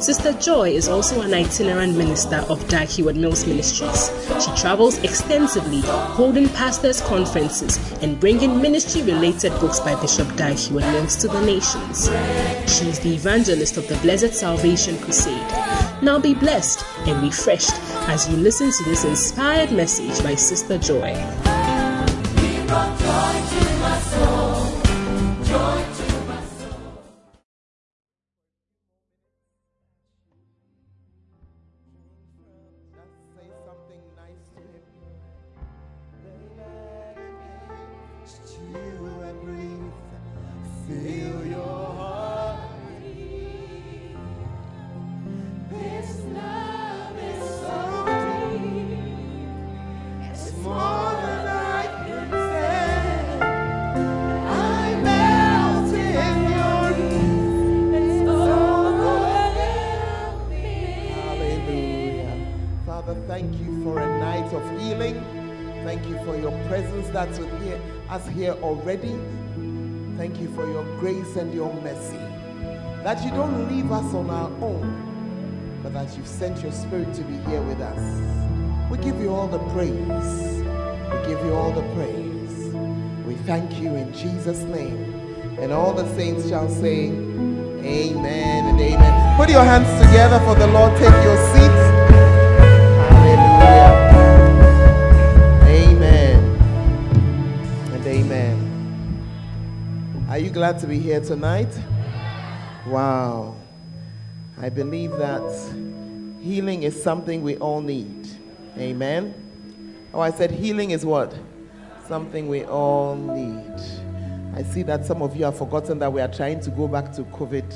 Sister Joy is also an itinerant minister of Dag Heward Mills Ministries. She travels extensively, holding pastors' conferences and bringing ministry related books by Bishop Dag Heward Mills to the nations. She is the evangelist of the Blessed Salvation Crusade. Now be blessed and refreshed as you listen to this inspired message by Sister Joy. You've sent your spirit to be here with us. We give you all the praise. We give you all the praise. We thank you in Jesus' name. And all the saints shall say, Amen and amen. Put your hands together for the Lord. Take your seats. Hallelujah. Amen. And amen. Are you glad to be here tonight? Wow. I believe that healing is something we all need. Amen. Oh, I said healing is what? Something we all need. I see that some of you have forgotten that we are trying to go back to COVID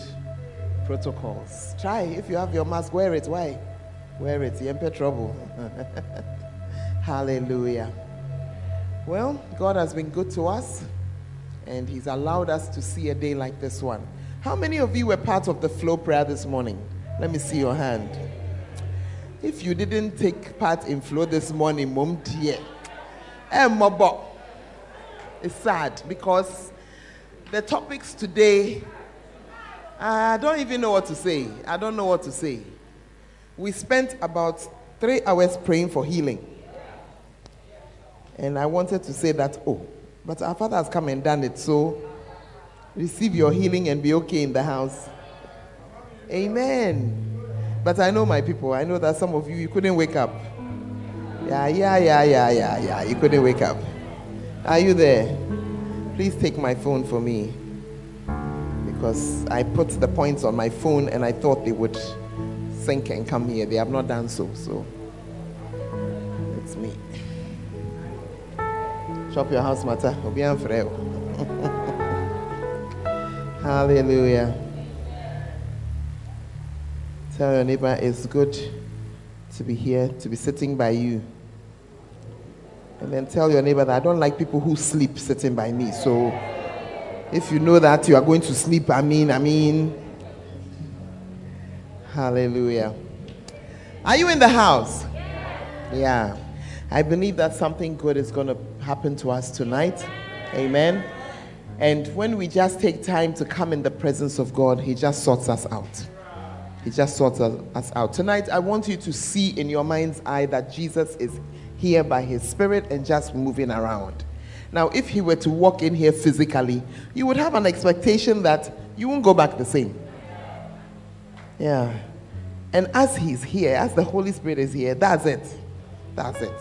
protocols. Try if you have your mask, wear it. Why? Wear it. You're in trouble. Hallelujah. Well, God has been good to us, and He's allowed us to see a day like this one. How many of you were part of the flow prayer this morning? Let me see your hand. If you didn't take part in flow this morning, mom dear, eh. It's sad because the topics today, I don't even know what to say. I don't know what to say. We spent about three hours praying for healing. And I wanted to say that, oh, but our Father has come and done it, so receive your healing and be okay in the house. Amen. But I know my people, I know that some of you, you couldn't wake up. Yeah, yeah, yeah, yeah, yeah, yeah. You couldn't wake up. Are you there? Please take my phone for me. Because I put the points on my phone and I thought they would sink and come here. They have not done so, so it's me. Shop your house matter. Hallelujah. Tell your neighbor it's good to be here, to be sitting by you. And then tell your neighbor that I don't like people who sleep sitting by me. So if you know that you are going to sleep, I mean, I mean, hallelujah. Are you in the house? Yeah. I believe that something good is going to happen to us tonight. Amen. And when we just take time to come in the presence of God, He just sorts us out. He just sorts us out. Tonight, I want you to see in your mind's eye that Jesus is here by His Spirit and just moving around. Now, if He were to walk in here physically, you would have an expectation that you won't go back the same. Yeah. And as He's here, as the Holy Spirit is here, that's it. That's it.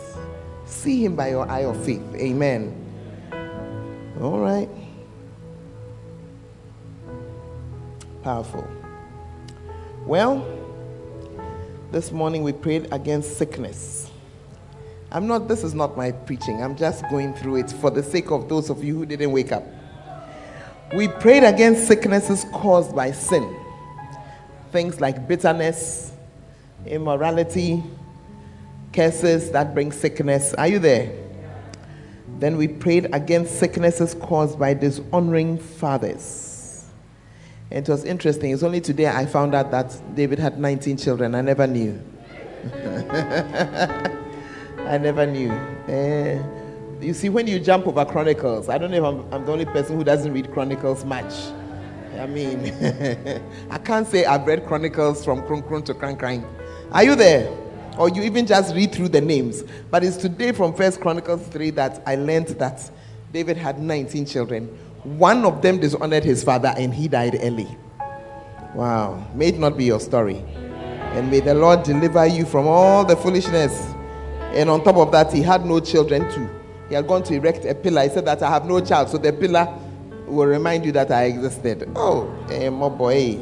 See Him by your eye of faith. Amen. All right. Powerful. Well, this morning we prayed against sickness. I'm not, this is not my preaching. I'm just going through it for the sake of those of you who didn't wake up. We prayed against sicknesses caused by sin. Things like bitterness, immorality, curses that bring sickness. Are you there? Then we prayed against sicknesses caused by dishonoring fathers. It was interesting. It's only today I found out that David had 19 children. I never knew. I never knew. Uh, you see, when you jump over Chronicles, I don't know if I'm, I'm the only person who doesn't read Chronicles much. I mean, I can't say I've read Chronicles from Kron Kron to Kran Kran. Are you there? Or you even just read through the names. But it's today from First Chronicles 3 that I learned that David had 19 children. One of them dishonored his father and he died early. Wow. May it not be your story. And may the Lord deliver you from all the foolishness. And on top of that, he had no children too. He had gone to erect a pillar. He said that I have no child. So the pillar will remind you that I existed. Oh, eh, my boy.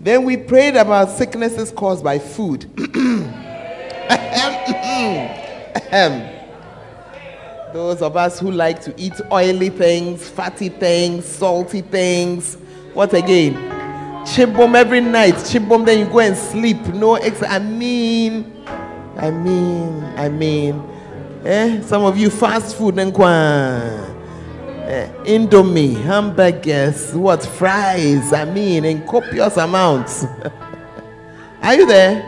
Then we prayed about sicknesses caused by food. Those of us who like to eat oily things, fatty things, salty things. What again? Chibum every night. Chibum, then you go and sleep. No ex. I mean, I mean, I mean. Eh? Some of you fast food and uh, indomie, hamburgers, what fries, I mean, in copious amounts. Are you there?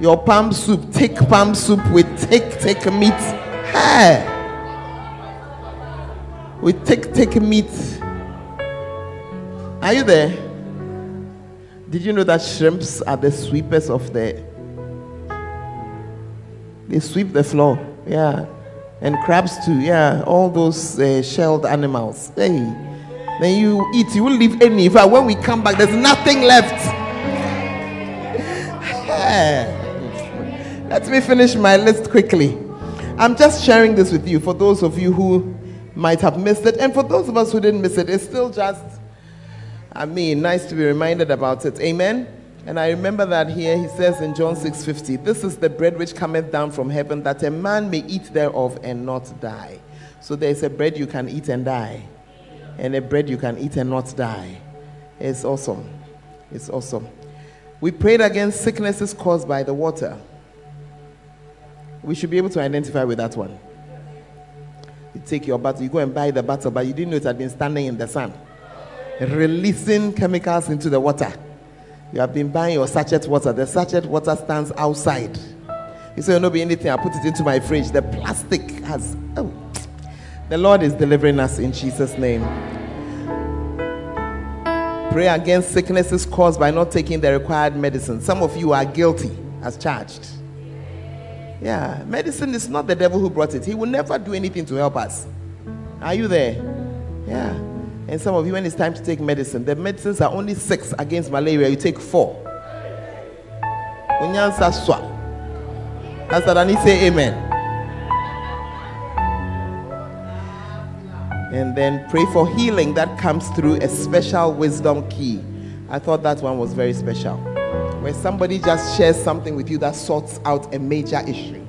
Your palm soup, thick palm soup with thick, thick meat. Hey! With thick, thick meat. Are you there? Did you know that shrimps are the sweepers of the. They sweep the floor. Yeah and crabs too. Yeah, all those uh, shelled animals. Hey, then you eat. You will leave any. In fact, when we come back, there's nothing left. Let me finish my list quickly. I'm just sharing this with you for those of you who might have missed it, and for those of us who didn't miss it, it's still just, I mean, nice to be reminded about it. Amen. And I remember that here he says in John 6:50, "This is the bread which cometh down from heaven, that a man may eat thereof and not die." So there's a bread you can eat and die, and a bread you can eat and not die. It's awesome. It's awesome. We prayed against sicknesses caused by the water. We should be able to identify with that one. You take your bottle, you go and buy the bottle, but you didn't know it had been standing in the sun, releasing chemicals into the water. You have been buying your sachet water. The sachet water stands outside. You say, oh, "No, be anything." I put it into my fridge. The plastic has. Oh, the Lord is delivering us in Jesus' name. Pray against sicknesses caused by not taking the required medicine. Some of you are guilty as charged. Yeah, medicine is not the devil who brought it. He will never do anything to help us. Are you there? Yeah. And some of you, when it's time to take medicine, the medicines are only six against malaria. You take four. Unyansa swa. That's that I need say amen. And then pray for healing that comes through a special wisdom key. I thought that one was very special. Where somebody just shares something with you that sorts out a major issue.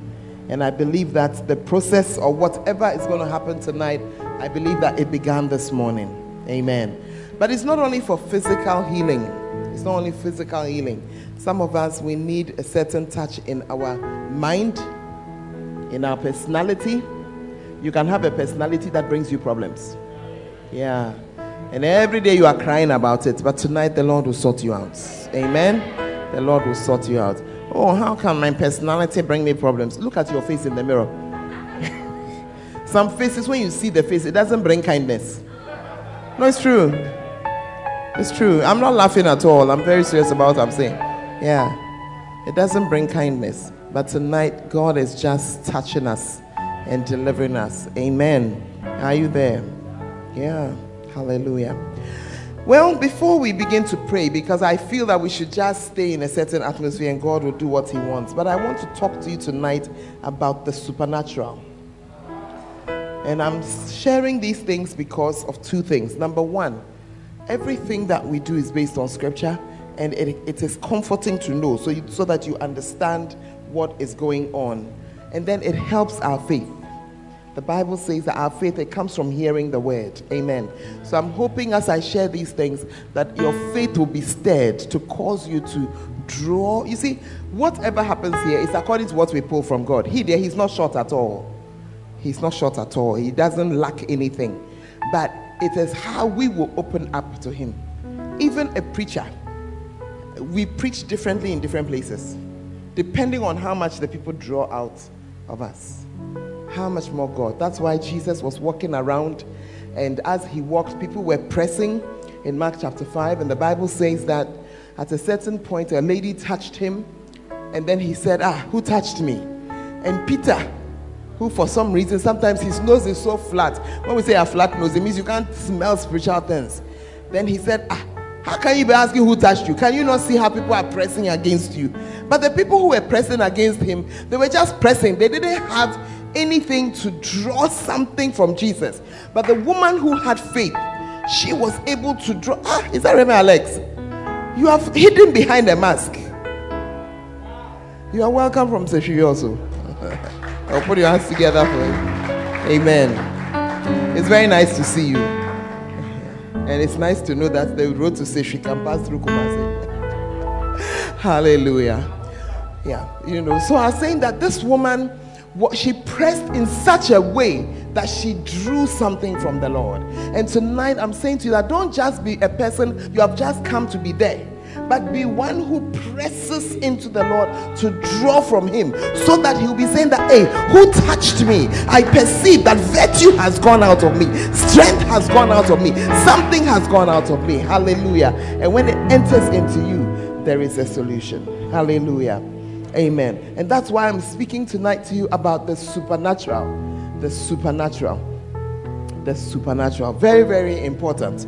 And I believe that the process or whatever is going to happen tonight, I believe that it began this morning. Amen. But it's not only for physical healing. It's not only physical healing. Some of us, we need a certain touch in our mind, in our personality. You can have a personality that brings you problems. Yeah. And every day you are crying about it, but tonight the Lord will sort you out. Amen. The Lord will sort you out. Oh, how can my personality bring me problems? Look at your face in the mirror. Some faces, when you see the face, it doesn't bring kindness. No, it's true. It's true. I'm not laughing at all. I'm very serious about what I'm saying. Yeah. It doesn't bring kindness. But tonight, God is just touching us and delivering us. Amen. Are you there? Yeah. Hallelujah. Well, before we begin to pray, because I feel that we should just stay in a certain atmosphere and God will do what He wants, but I want to talk to you tonight about the supernatural. And I'm sharing these things because of two things. Number one, everything that we do is based on scripture, and it, it is comforting to know so, you, so that you understand what is going on. And then it helps our faith. The Bible says that our faith it comes from hearing the word. Amen. So I'm hoping as I share these things that your faith will be stirred to cause you to draw. You see, whatever happens here is according to what we pull from God. He there, he's not short at all. He's not short at all. He doesn't lack anything. But it is how we will open up to Him. Even a preacher, we preach differently in different places, depending on how much the people draw out of us. How much more God? That's why Jesus was walking around, and as He walked, people were pressing in Mark chapter 5, and the Bible says that at a certain point, a lady touched him, and then he said, Ah, who touched me? And Peter, who for some reason sometimes his nose is so flat. When we say a flat nose, it means you can't smell spiritual things. Then he said, Ah, how can you be asking who touched you? Can you not see how people are pressing against you? But the people who were pressing against him, they were just pressing. They didn't have anything to draw something from Jesus. But the woman who had faith, she was able to draw. Ah, is that Reverend Alex? You have hidden behind a mask. You are welcome from Seshiri also. I'll put your hands together for you. Amen. It's very nice to see you. And it's nice to know that the road to Seshiri can pass through Kumasi. Hallelujah. Yeah, you know. So I was saying that this woman, what she pressed in such a way that she drew something from the Lord. And tonight I'm saying to you that don't just be a person you have just come to be there, but be one who presses into the Lord to draw from Him so that He'll be saying that, hey, who touched me? I perceive that virtue has gone out of me, strength has gone out of me, something has gone out of me. Hallelujah. And when it enters into you, there is a solution. Hallelujah. Amen. And that's why I'm speaking tonight to you about the supernatural the supernatural. The supernatural. Very, very important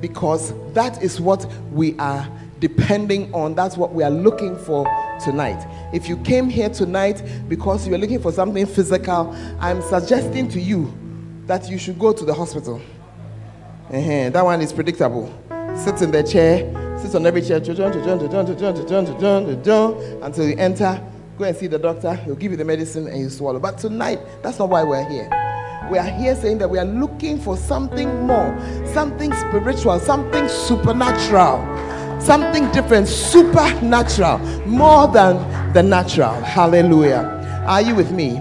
because that is what we are depending on. That's what we are looking for tonight. If you came here tonight because you're looking for something physical, I'm suggesting to you that you should go to the hospital. Uh-huh. That one is predictable. Sit in the chair, sit on every chair, until you enter Go and see the doctor, he'll give you the medicine and you swallow. But tonight, that's not why we're here. We are here saying that we are looking for something more, something spiritual, something supernatural, something different, supernatural, more than the natural. Hallelujah. Are you with me?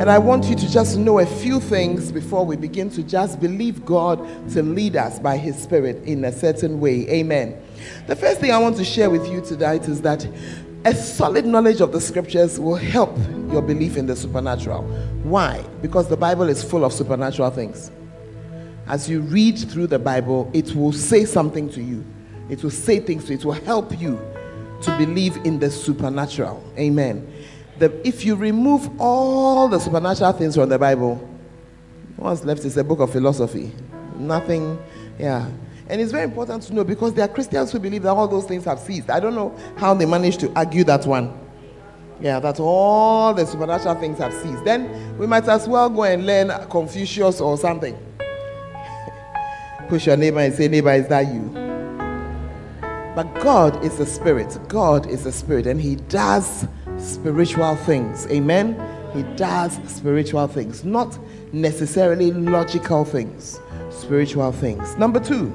And I want you to just know a few things before we begin to just believe God to lead us by His Spirit in a certain way. Amen. The first thing I want to share with you tonight is that a solid knowledge of the scriptures will help your belief in the supernatural. Why? Because the Bible is full of supernatural things. As you read through the Bible, it will say something to you, it will say things to you, it will help you to believe in the supernatural. Amen. The, if you remove all the supernatural things from the Bible, what's left is a book of philosophy. Nothing, yeah. And it's very important to know because there are Christians who believe that all those things have ceased. I don't know how they managed to argue that one. Yeah, that all the supernatural things have ceased. Then we might as well go and learn Confucius or something. Push your neighbor and say, Neighbor, is that you? But God is a spirit. God is a spirit, and He does spiritual things. Amen? He does spiritual things, not necessarily logical things, spiritual things. Number two,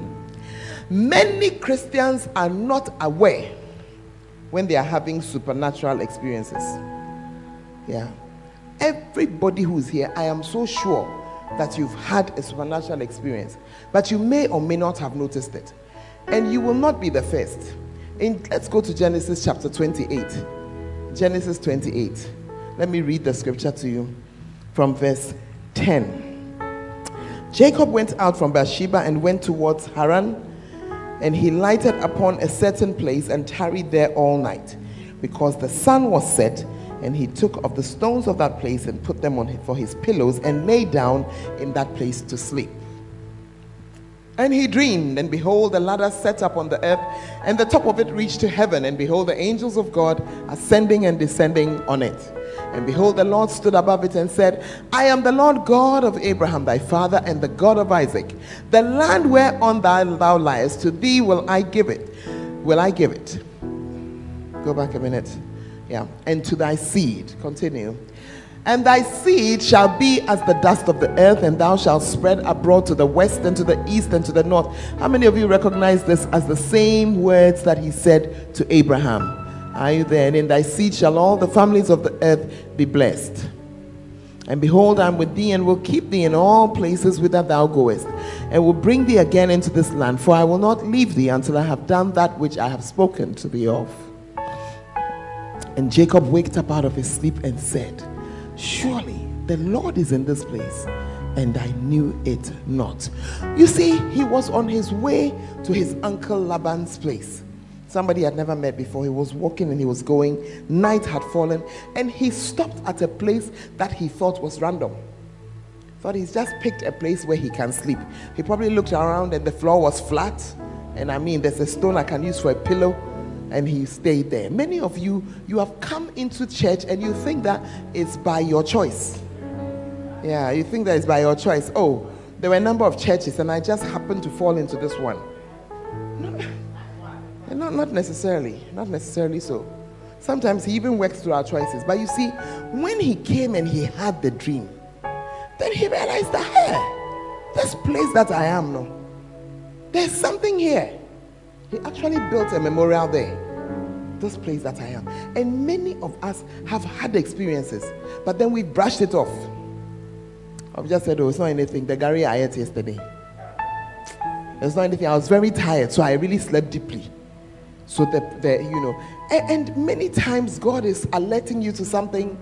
Many Christians are not aware when they are having supernatural experiences. Yeah. Everybody who's here, I am so sure that you've had a supernatural experience, but you may or may not have noticed it. And you will not be the first. In, let's go to Genesis chapter 28. Genesis 28. Let me read the scripture to you from verse 10. Jacob went out from Beersheba and went towards Haran and he lighted upon a certain place and tarried there all night, because the sun was set. And he took of the stones of that place and put them on for his pillows and lay down in that place to sleep. And he dreamed, and behold, a ladder set up on the earth, and the top of it reached to heaven, and behold, the angels of God ascending and descending on it. And behold, the Lord stood above it and said, I am the Lord God of Abraham thy father and the God of Isaac. The land whereon thou, liest, to thee will I give it. Will I give it? Go back a minute. Yeah. And to thy seed. Continue. And thy seed shall be as the dust of the earth, and thou shalt spread abroad to the west and to the east and to the north. How many of you recognize this as the same words that he said to Abraham? Are you there? And in thy seed shall all the families of the earth be blessed. And behold, I'm with thee and will keep thee in all places whither thou goest, and will bring thee again into this land. For I will not leave thee until I have done that which I have spoken to thee of. And Jacob waked up out of his sleep and said, Surely the Lord is in this place, and I knew it not. You see, he was on his way to his uncle Laban's place somebody had never met before. He was walking and he was going. Night had fallen, and he stopped at a place that he thought was random. Thought he's just picked a place where he can sleep. He probably looked around and the floor was flat. And I mean, there's a stone I can use for a pillow. And he stayed there. Many of you, you have come into church and you think that it's by your choice. Yeah, you think that it's by your choice. Oh, there were a number of churches, and I just happened to fall into this one. Not, not necessarily. Not necessarily so. Sometimes he even works through our choices. But you see, when he came and he had the dream, then he realized that, hey, this place that I am no, there's something here. He actually built a memorial there. This place that I am. And many of us have had experiences, but then we brushed it off. I've just said, oh, it's not anything. The gari I ate yesterday. It's not anything. I was very tired, so I really slept deeply. So that, you know, and, and many times God is alerting you to something,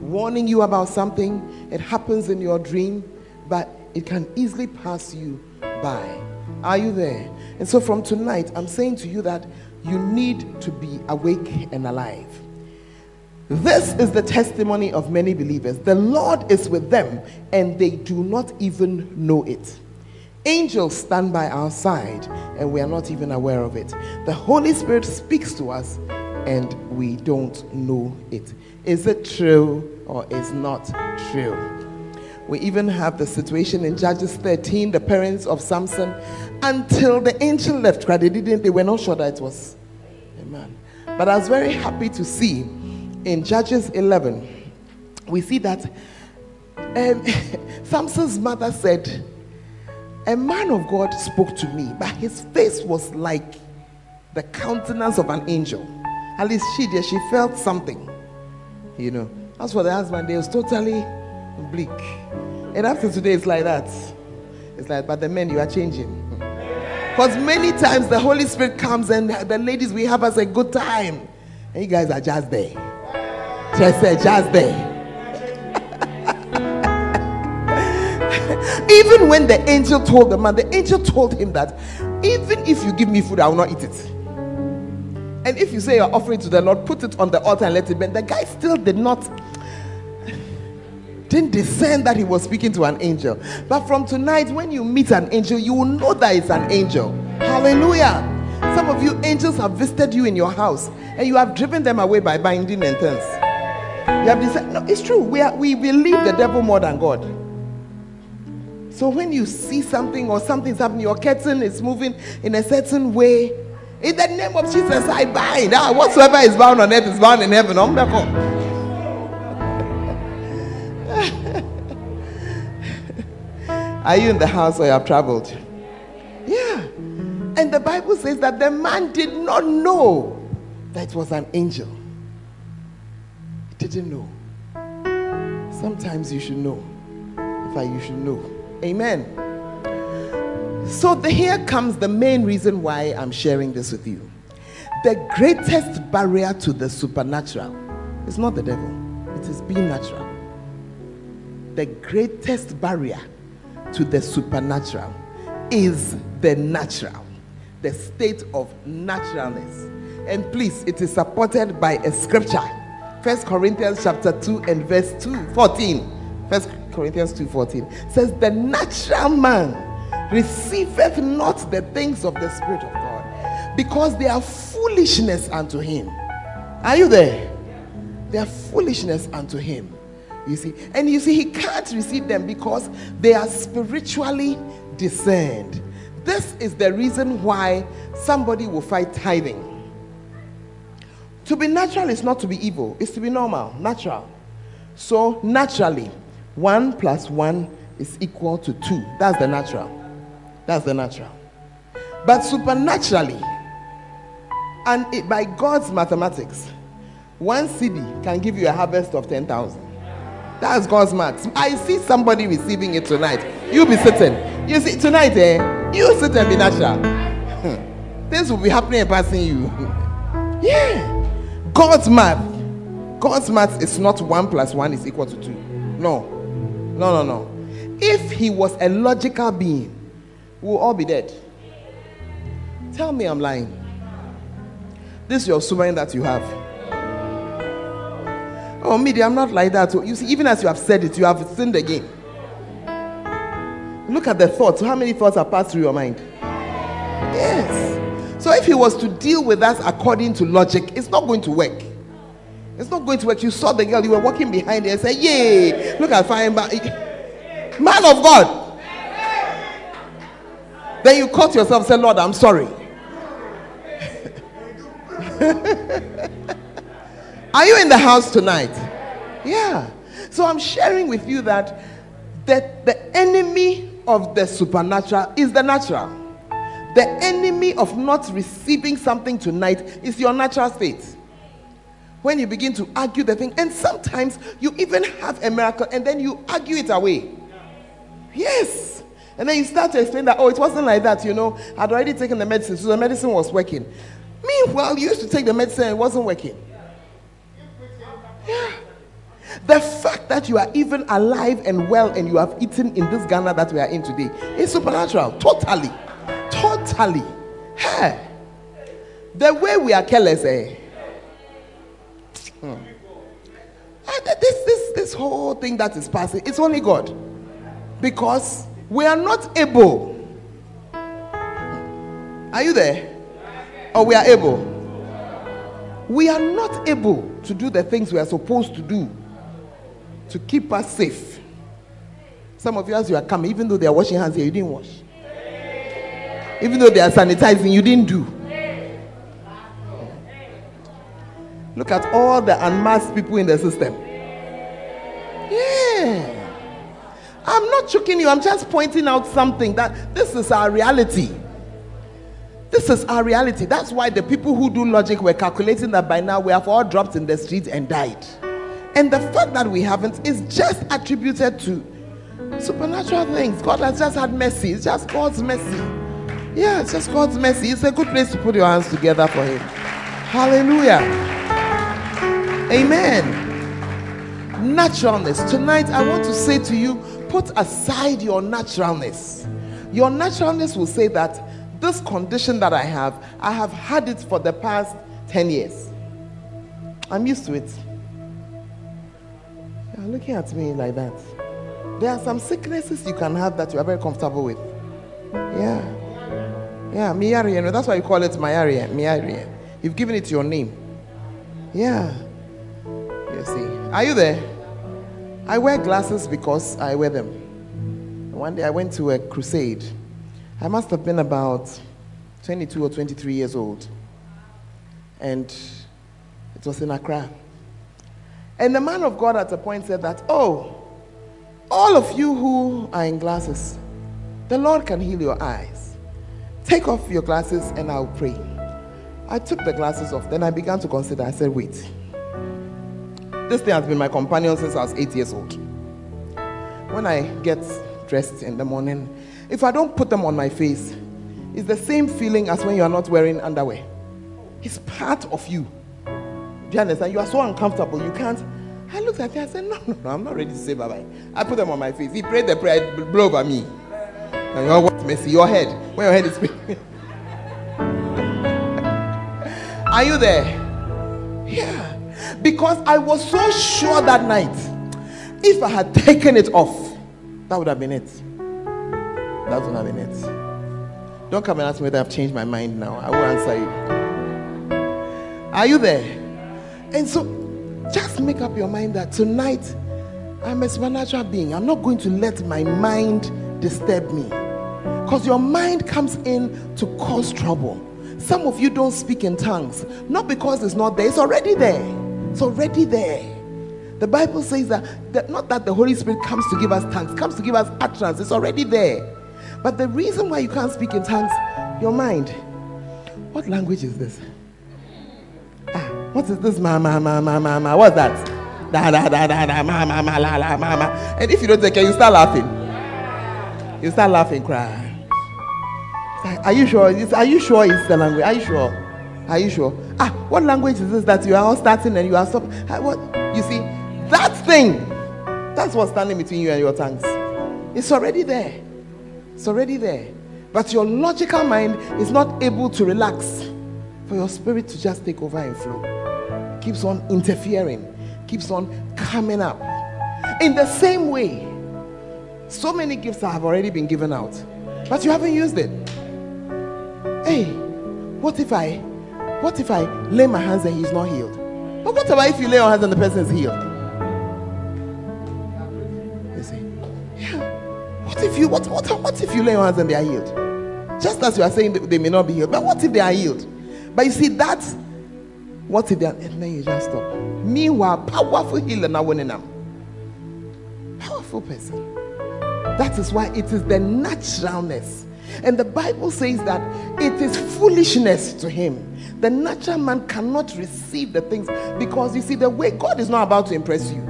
warning you about something. It happens in your dream, but it can easily pass you by. Are you there? And so from tonight, I'm saying to you that you need to be awake and alive. This is the testimony of many believers. The Lord is with them, and they do not even know it. Angels stand by our side and we are not even aware of it. The Holy Spirit speaks to us and we don't know it. Is it true or is not true? We even have the situation in Judges 13, the parents of Samson, until the angel left, they didn't, they were not sure that it was a man. But I was very happy to see in Judges 11, we see that um, Samson's mother said, a man of God spoke to me, but his face was like the countenance of an angel. At least she did, she felt something. You know. As for the husband, he was totally bleak. And after today, it's like that. It's like, but the men, you are changing. Because many times the Holy Spirit comes and the ladies, we have us a good time. And you guys are just there. Just there, just there. Even when the angel told the man, the angel told him that even if you give me food, I will not eat it. And if you say you're offering to the Lord, put it on the altar and let it burn. The guy still did not didn't discern that he was speaking to an angel. But from tonight, when you meet an angel, you will know that it's an angel. Hallelujah. Some of you angels have visited you in your house and you have driven them away by binding and things. You have decided, no, it's true. We, are, we believe the devil more than God. So when you see something or something's happening, your curtain is moving in a certain way, in the name of Jesus, I bind. Ah, whatsoever is bound on earth is bound in heaven. I'm back Are you in the house or you have traveled? Yeah. And the Bible says that the man did not know that it was an angel. He didn't know. Sometimes you should know. In fact, you should know. Amen. So the, here comes the main reason why I'm sharing this with you. The greatest barrier to the supernatural is not the devil, it is being natural. The greatest barrier to the supernatural is the natural, the state of naturalness. And please, it is supported by a scripture. First Corinthians chapter 2 and verse 2, 14. First Corinthians 2:14 says, The natural man receiveth not the things of the Spirit of God, because they are foolishness unto him. Are you there? They are foolishness unto him. You see, and you see, he can't receive them because they are spiritually discerned. This is the reason why somebody will fight tithing. To be natural is not to be evil, it's to be normal, natural. So, naturally, 1 plus 1 is equal to 2. That's the natural. That's the natural. But supernaturally, and it, by God's mathematics, one cedi can give you a harvest of 10,000. That's God's math. I see somebody receiving it tonight. You be sitting. You see, tonight, eh? You sit and be natural. This will be happening and passing you. yeah. God's math. God's math is not one plus one is equal to two. No. No, no, no. If he was a logical being, we'll all be dead. Tell me I'm lying. This is your summary that you have. Oh, media, I'm not like that. You see, even as you have said it, you have sinned again. Look at the thoughts. How many thoughts are passed through your mind? Yes. So if he was to deal with us according to logic, it's not going to work. It's not going to work. You saw the girl, you were walking behind her and said, Yay, look at fine man of God. Then you caught yourself and said, Lord, I'm sorry. Are you in the house tonight? Yeah. So I'm sharing with you that the, the enemy of the supernatural is the natural. The enemy of not receiving something tonight is your natural state. When you begin to argue the thing, and sometimes you even have a miracle and then you argue it away. Yes. And then you start to explain that, oh, it wasn't like that, you know. I'd already taken the medicine, so the medicine was working. Meanwhile, you used to take the medicine and it wasn't working. Yeah. The fact that you are even alive and well and you have eaten in this Ghana that we are in today is supernatural. Totally. Totally. Hey. The way we are careless, eh? Hmm. This, this, this whole thing that is passing, it's only God. Because we are not able. Are you there? Or we are able? We are not able to do the things we are supposed to do to keep us safe. Some of you, as you are coming, even though they are washing hands here, you didn't wash. Even though they are sanitizing, you didn't do. Look at all the unmasked people in the system. Yeah. I'm not choking you, I'm just pointing out something that this is our reality. This is our reality. That's why the people who do logic were calculating that by now we have all dropped in the streets and died. And the fact that we haven't is just attributed to supernatural things. God has just had mercy. It's just God's mercy. Yeah, it's just God's mercy. It's a good place to put your hands together for Him. Hallelujah. Amen. Naturalness. Tonight, I want to say to you put aside your naturalness. Your naturalness will say that this condition that I have, I have had it for the past 10 years. I'm used to it. You're looking at me like that. There are some sicknesses you can have that you are very comfortable with. Yeah. Yeah, Miarian. That's why you call it Miarian. Miarian. You've given it your name. Yeah. Are you there? I wear glasses because I wear them. One day I went to a crusade. I must have been about 22 or 23 years old. And it was in Accra. And the man of God at a point said that, Oh, all of you who are in glasses, the Lord can heal your eyes. Take off your glasses and I'll pray. I took the glasses off. Then I began to consider. I said, Wait. This thing has been my companion since I was eight years old. When I get dressed in the morning, if I don't put them on my face, it's the same feeling as when you are not wearing underwear. It's part of you. Do you understand? You are so uncomfortable, you can't. I looked at him, I said, No, no, no, I'm not ready to say bye bye. I put them on my face. He prayed the prayer, blow over me. And you're what messy? Your head. When your head is Are you there? Yeah. Because I was so sure that night, if I had taken it off, that would have been it. That would have been it. Don't come and ask me whether I've changed my mind now. I will answer you. Are you there? And so just make up your mind that tonight I'm a supernatural being. I'm not going to let my mind disturb me. Because your mind comes in to cause trouble. Some of you don't speak in tongues, not because it's not there, it's already there. It's already there. The Bible says that, that not that the Holy Spirit comes to give us tongues, comes to give us utterance. It's already there. But the reason why you can't speak in tongues, your mind. What language is this? Ah, what is this? Ma, ma, ma, ma, ma, ma. What's that? Da da da da da ma ma ma la la ma ma. And if you don't take care, you start laughing. You start laughing, cry. Are you sure? Are you sure it's the language? Are you sure? Are you sure? Ah, what language is this that you are all starting and you are stopping? Ah, what? You see, that thing, that's what's standing between you and your tongues. It's already there. It's already there. But your logical mind is not able to relax for your spirit to just take over and flow. Keeps on interfering, keeps on coming up. In the same way, so many gifts have already been given out, but you haven't used it. Hey, what if I what if I lay my hands and he's not healed? But what about if you lay your hands and the person is healed? You see? Yeah. What if you what, what, what if you lay your hands and they are healed? Just as you are saying they may not be healed, but what if they are healed? But you see, that's what if they are and then you just stop. Meanwhile, powerful healer now winning them. Powerful person. That is why it is the naturalness. And the Bible says that it is foolishness to him the natural man cannot receive the things because you see, the way God is not about to impress you.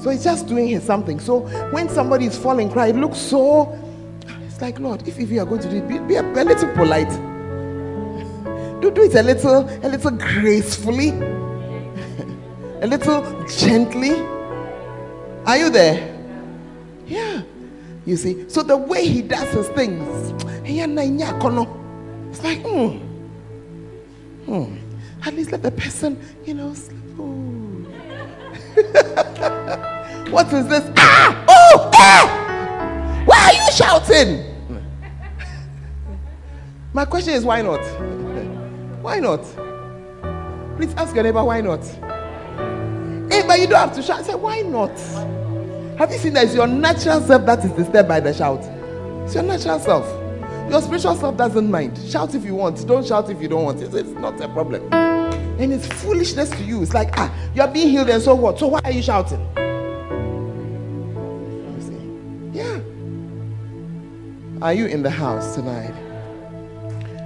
So he's just doing his something. So when somebody is falling, cry, it looks so. It's like, Lord, if, if you are going to do it, be, be a, a little polite. Do, do it a little, a little gracefully, a little gently. Are you there? Yeah. You see, so the way he does his things, it's like, hmm. At least let the person, you know, sleep. what is this? Ah! Oh! Ah! Why are you shouting? My question is why not? Why not? Please ask your neighbor why not. Hey, but you don't have to shout. Say, why not? Have you seen that it's your natural self that is disturbed by the shout? It's your natural self. Your spiritual self doesn't mind. Shout if you want. Don't shout if you don't want. It's, it's not a problem. And it's foolishness to you. It's like, ah, you are being healed and so what? So why are you shouting? You? Yeah. Are you in the house tonight?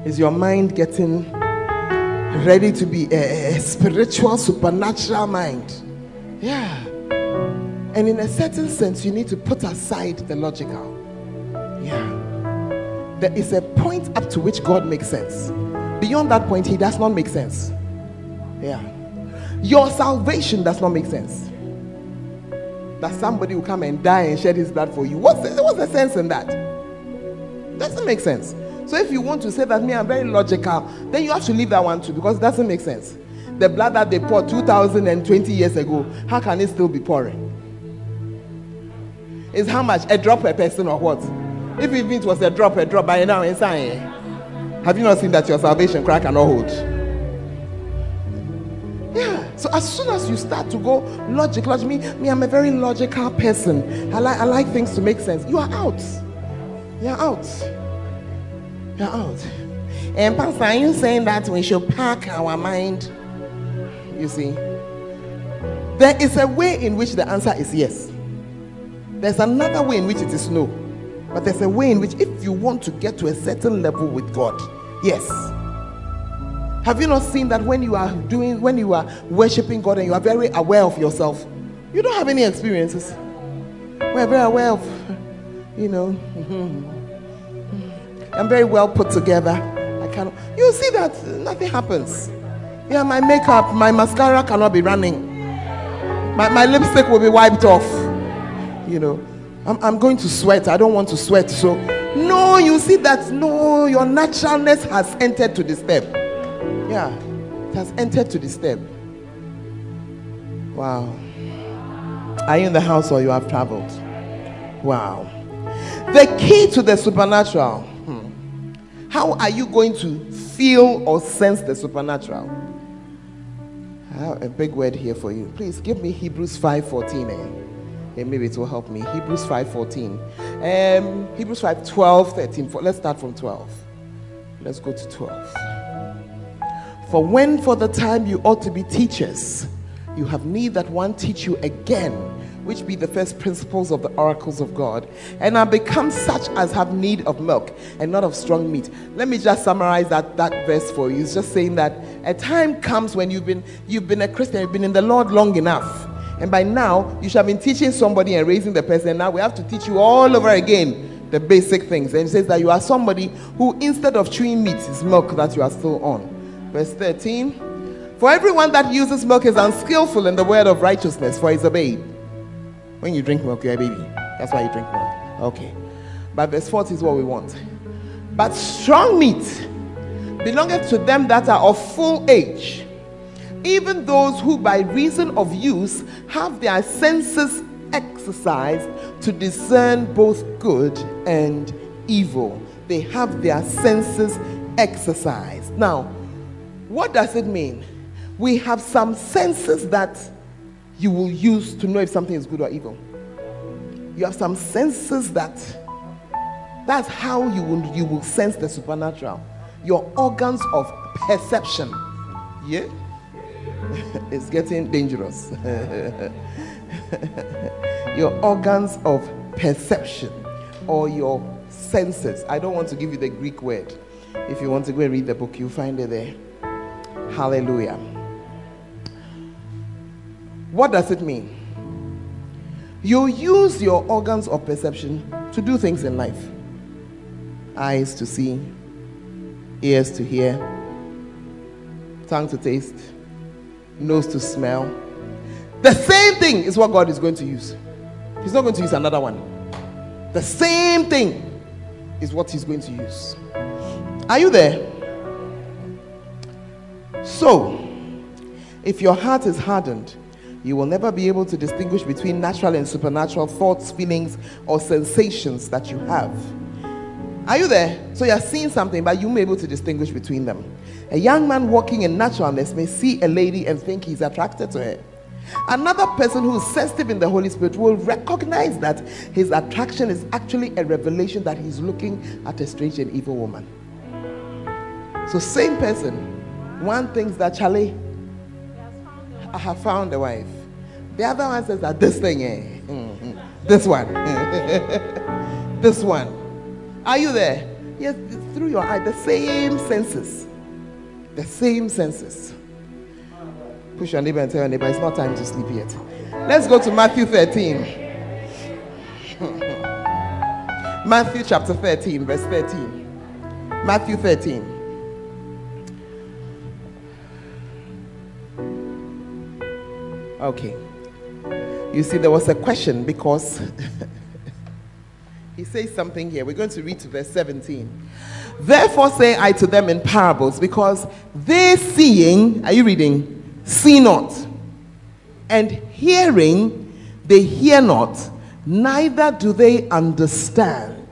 Is your mind getting ready to be a, a spiritual, supernatural mind? Yeah. And in a certain sense, you need to put aside the logical. Yeah there is a point up to which God makes sense. Beyond that point, He does not make sense. Yeah. Your salvation does not make sense. That somebody will come and die and shed his blood for you. What's the, what's the sense in that? Doesn't make sense. So if you want to say that me, I'm very logical, then you have to leave that one too because it doesn't make sense. The blood that they poured 2020 years ago, how can it still be pouring? Is how much? A drop per person or what? If even it was a drop, a drop by now inside. Have you not seen that your salvation crack cannot hold? Yeah. So as soon as you start to go logic, logic, me, me, I'm a very logical person. I like I like things to make sense. You are out. You're out. You're out. And Pastor, are you saying that we should pack our mind? You see, there is a way in which the answer is yes. There's another way in which it is no. But there's a way in which, if you want to get to a certain level with God, yes. Have you not seen that when you are doing, when you are worshiping God and you are very aware of yourself, you don't have any experiences? We're very aware of, you know, I'm very well put together. I cannot, you see that nothing happens. Yeah, my makeup, my mascara cannot be running. My, my lipstick will be wiped off. You know, I'm, I'm going to sweat. I don't want to sweat. So, no, you see that no, your naturalness has entered to the step. Yeah, it has entered to the step. Wow. Are you in the house or you have traveled? Wow. The key to the supernatural. Hmm. How are you going to feel or sense the supernatural? I have a big word here for you. Please give me Hebrews 5:14. Eh? Okay, maybe it will help me. Hebrews 5:14. Um, Hebrews 5, 12, 13. Let's start from 12. Let's go to 12. For when for the time you ought to be teachers, you have need that one teach you again, which be the first principles of the oracles of God, and are become such as have need of milk and not of strong meat. Let me just summarize that, that verse for you. It's just saying that a time comes when you've been you've been a Christian, you've been in the Lord long enough And by now, you should have been teaching somebody and raising the person. Now we have to teach you all over again the basic things. And it says that you are somebody who, instead of chewing meat, is milk that you are still on. Verse 13 For everyone that uses milk is unskillful in the word of righteousness, for he's a babe. When you drink milk, you're a baby. That's why you drink milk. Okay. But verse 40 is what we want. But strong meat belongeth to them that are of full age, even those who by reason of use have their senses exercised to discern both good and evil. They have their senses exercised. Now, what does it mean? We have some senses that you will use to know if something is good or evil. You have some senses that that's how you will you will sense the supernatural. Your organs of perception. Yeah? it's getting dangerous. your organs of perception or your senses. I don't want to give you the Greek word. If you want to go and read the book, you'll find it there. Hallelujah. What does it mean? You use your organs of perception to do things in life eyes to see, ears to hear, tongue to taste, nose to smell. The same thing is what God is going to use. He's not going to use another one. The same thing is what He's going to use. Are you there? So, if your heart is hardened, you will never be able to distinguish between natural and supernatural thoughts, feelings, or sensations that you have. Are you there? So you're seeing something, but you may be able to distinguish between them. A young man walking in naturalness may see a lady and think he's attracted to her. Another person who is sensitive in the Holy Spirit will recognize that his attraction is actually a revelation that he's looking at a strange and evil woman. So, same person, one thinks that Charlie, I have found a wife. The other one says that this thing, eh, mm-hmm. this one, this one. Are you there? Yes, through your eye, the same senses. The same senses. Push your neighbor and tell your neighbor it's not time to sleep yet. Let's go to Matthew 13. Matthew chapter 13, verse 13. Matthew 13. Okay. You see, there was a question because he says something here. We're going to read to verse 17. Therefore say I to them in parables, because they seeing, are you reading? See not. And hearing, they hear not, neither do they understand.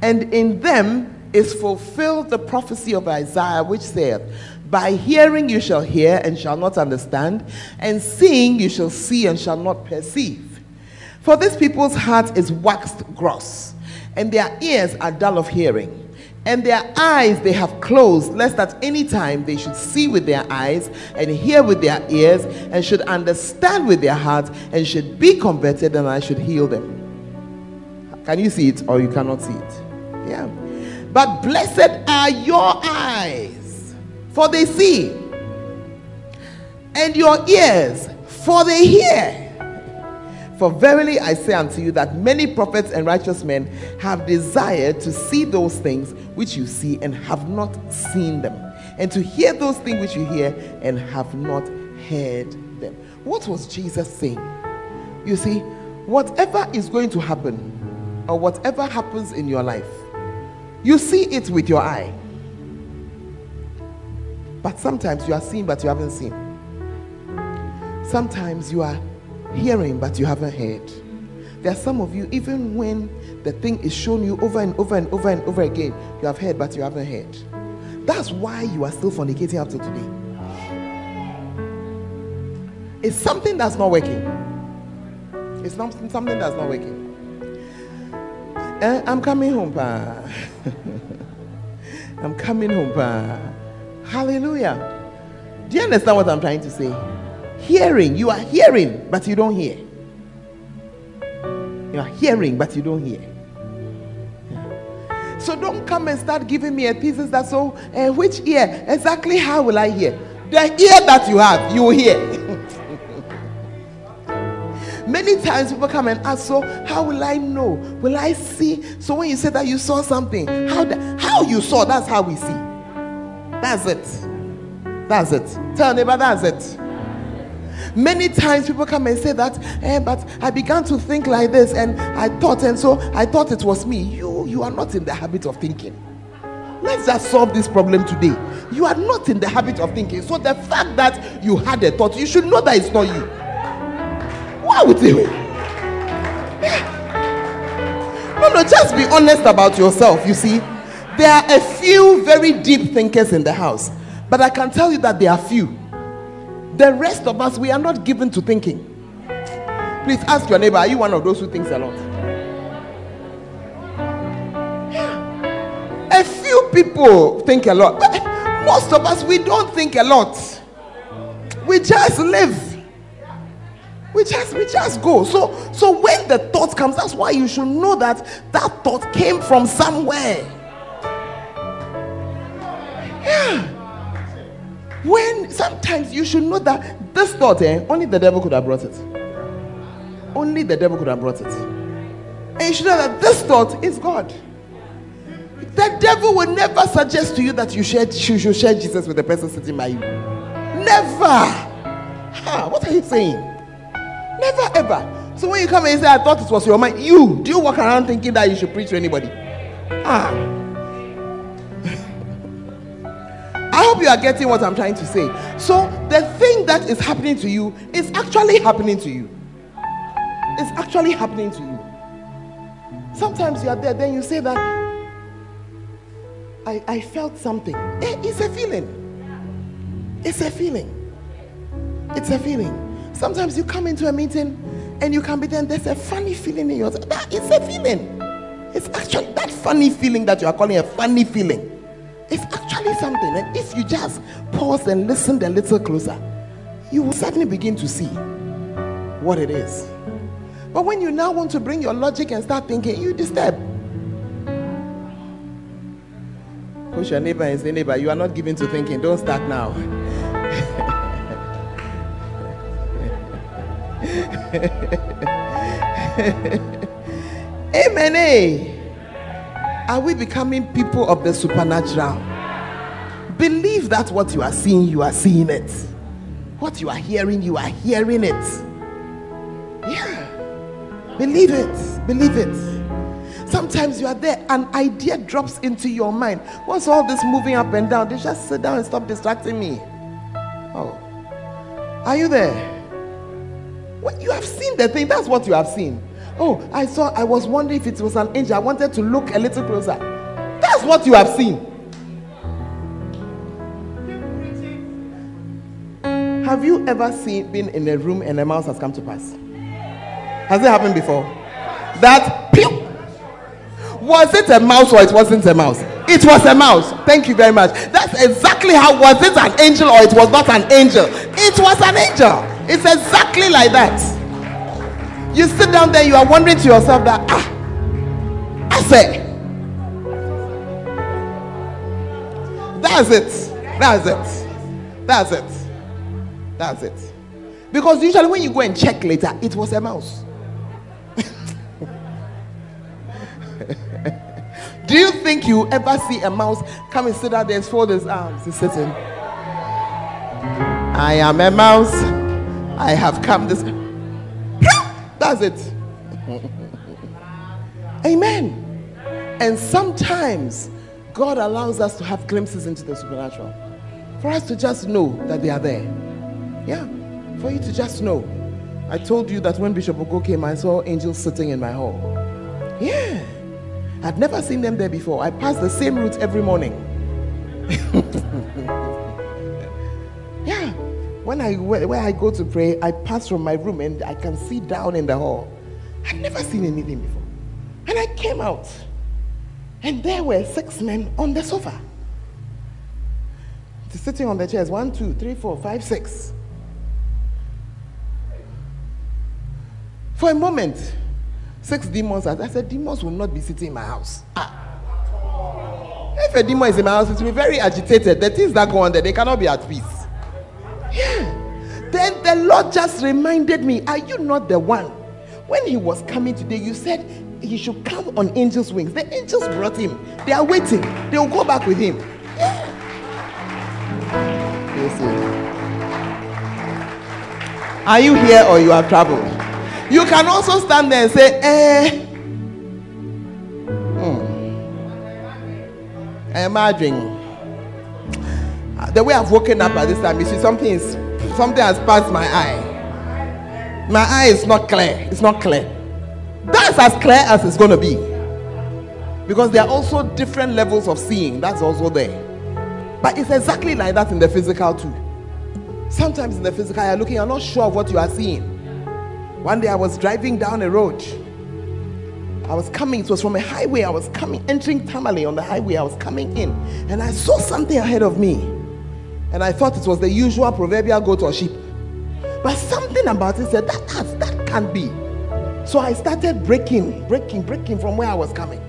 And in them is fulfilled the prophecy of Isaiah, which saith, By hearing you shall hear and shall not understand, and seeing you shall see and shall not perceive. For this people's heart is waxed gross, and their ears are dull of hearing. And their eyes they have closed, lest at any time they should see with their eyes, and hear with their ears, and should understand with their hearts, and should be converted, and I should heal them. Can you see it, or you cannot see it? Yeah. But blessed are your eyes, for they see, and your ears, for they hear. For verily I say unto you that many prophets and righteous men have desired to see those things which you see and have not seen them, and to hear those things which you hear and have not heard them. What was Jesus saying? You see, whatever is going to happen, or whatever happens in your life, you see it with your eye. But sometimes you are seeing, but you haven't seen. Sometimes you are hearing, but you haven't heard. There are some of you, even when the thing is shown you over and over and over and over again, you have heard, but you haven't heard. That's why you are still fornicating up to today. It's something that's not working. It's not something that's not working. Eh, I'm coming home, pa. I'm coming home, pa. Hallelujah. Do you understand what I'm trying to say? Hearing, you are hearing, but you don't hear. You are hearing, but you don't hear. So don't come and start giving me a thesis that so uh, which ear exactly how will I hear? The ear that you have, you will hear. Many times people come and ask, So, how will I know? Will I see? So, when you say that you saw something, how, the, how you saw, that's how we see. That's it. That's it. Tell neighbor, that's it. Many times people come and say that, eh, but I began to think like this and I thought, and so I thought it was me. You, you are not in the habit of thinking. Let's just solve this problem today. You are not in the habit of thinking. So the fact that you had a thought, you should know that it's not you. Why would you? No, no, just be honest about yourself. You see, there are a few very deep thinkers in the house, but I can tell you that there are few. The rest of us, we are not given to thinking. Please ask your neighbor, are you one of those who thinks a lot? A few people think a lot. Most of us, we don't think a lot. We just live. We just we just go. So so when the thought comes, that's why you should know that that thought came from somewhere. Yeah. When sometimes you should know that this thought, eh, only the devil could have brought it. Only the devil could have brought it. And you should know that this thought is God. The devil will never suggest to you that you, should share Jesus with the person sitting by you. Never. Ha, what are you saying? Never ever. So when you come and say, I thought it was your mind, you do you walk around thinking that you should preach to anybody? Ah. I hope you are getting what I'm trying to say. So, the thing that is happening to you is actually happening to you. It's actually happening to you. Sometimes you are there, then you say that I, I felt something. Eh, it's a feeling. It's a feeling. It's a feeling. Sometimes you come into a meeting and you can be there, there's a funny feeling in your that it's a feeling. It's actually that funny feeling that you are calling a funny feeling. It's actually something. And if you just pause and listen a little closer, you will suddenly begin to see what it is. But when you now want to bring your logic and start thinking, you disturb. Push your neighbor and say, neighbor, you are not given to thinking. Don't start now. Amen. Eh? Are we becoming people of the supernatural? Believe that what you are seeing, you are seeing it. What you are hearing, you are hearing it. Yeah. Believe it. Believe it. Sometimes you are there, an idea drops into your mind. What's all this moving up and down? They just sit down and stop distracting me. Oh. Are you there? You have seen the thing, that's what you have seen. Oh, I saw, I was wondering if it was an angel. I wanted to look a little closer. That's what you have seen. Have you ever seen been in a room and a mouse has come to pass? Has it happened before? That pew! Was it a mouse or it wasn't a mouse? It was a mouse. Thank you very much. That's exactly how was it an angel or it was not an angel? It was an angel. It's exactly like that. You sit down there, you are wondering to yourself that, ah, I say, that's it. That's it. That's it. That's it. Because usually when you go and check later, it was a mouse. Do you think you ever see a mouse come and sit down there and fold his arms? He's sitting. I am a mouse. I have come this. That's it. Amen. And sometimes God allows us to have glimpses into the supernatural. For us to just know that they are there. Yeah. For you to just know. I told you that when Bishop Oko came, I saw angels sitting in my hall. Yeah. I'd never seen them there before. I pass the same route every morning. When I where I go to pray, I pass from my room and I can see down in the hall. I've never seen anything before. And I came out, and there were six men on the sofa. Sitting on the chairs. One, two, three, four, five, six. For a moment, six demons. I said, demons will not be sitting in my house. Ah. If a demon is in my house, it will be very agitated. The things that go on there, they cannot be at peace. Yeah. Then the Lord just reminded me, Are you not the one when he was coming today, you said he should come on angel's wings. The angels brought him. They are waiting. They will go back with him. Yeah. Are you here or you have traveled? You can also stand there and say, eh. Hmm. Imagine. The way I've woken up at this time, you see, something is something has passed my eye. My eye is not clear. It's not clear. That's as clear as it's going to be. Because there are also different levels of seeing. That's also there. But it's exactly like that in the physical too. Sometimes in the physical, you're looking, you're not sure of what you are seeing. One day I was driving down a road. I was coming, it was from a highway. I was coming, entering Tamale on the highway. I was coming in, and I saw something ahead of me. And I thought it was the usual proverbial goat or sheep. But something about it said that that, that can't be. So I started braking, braking, braking from where I was coming.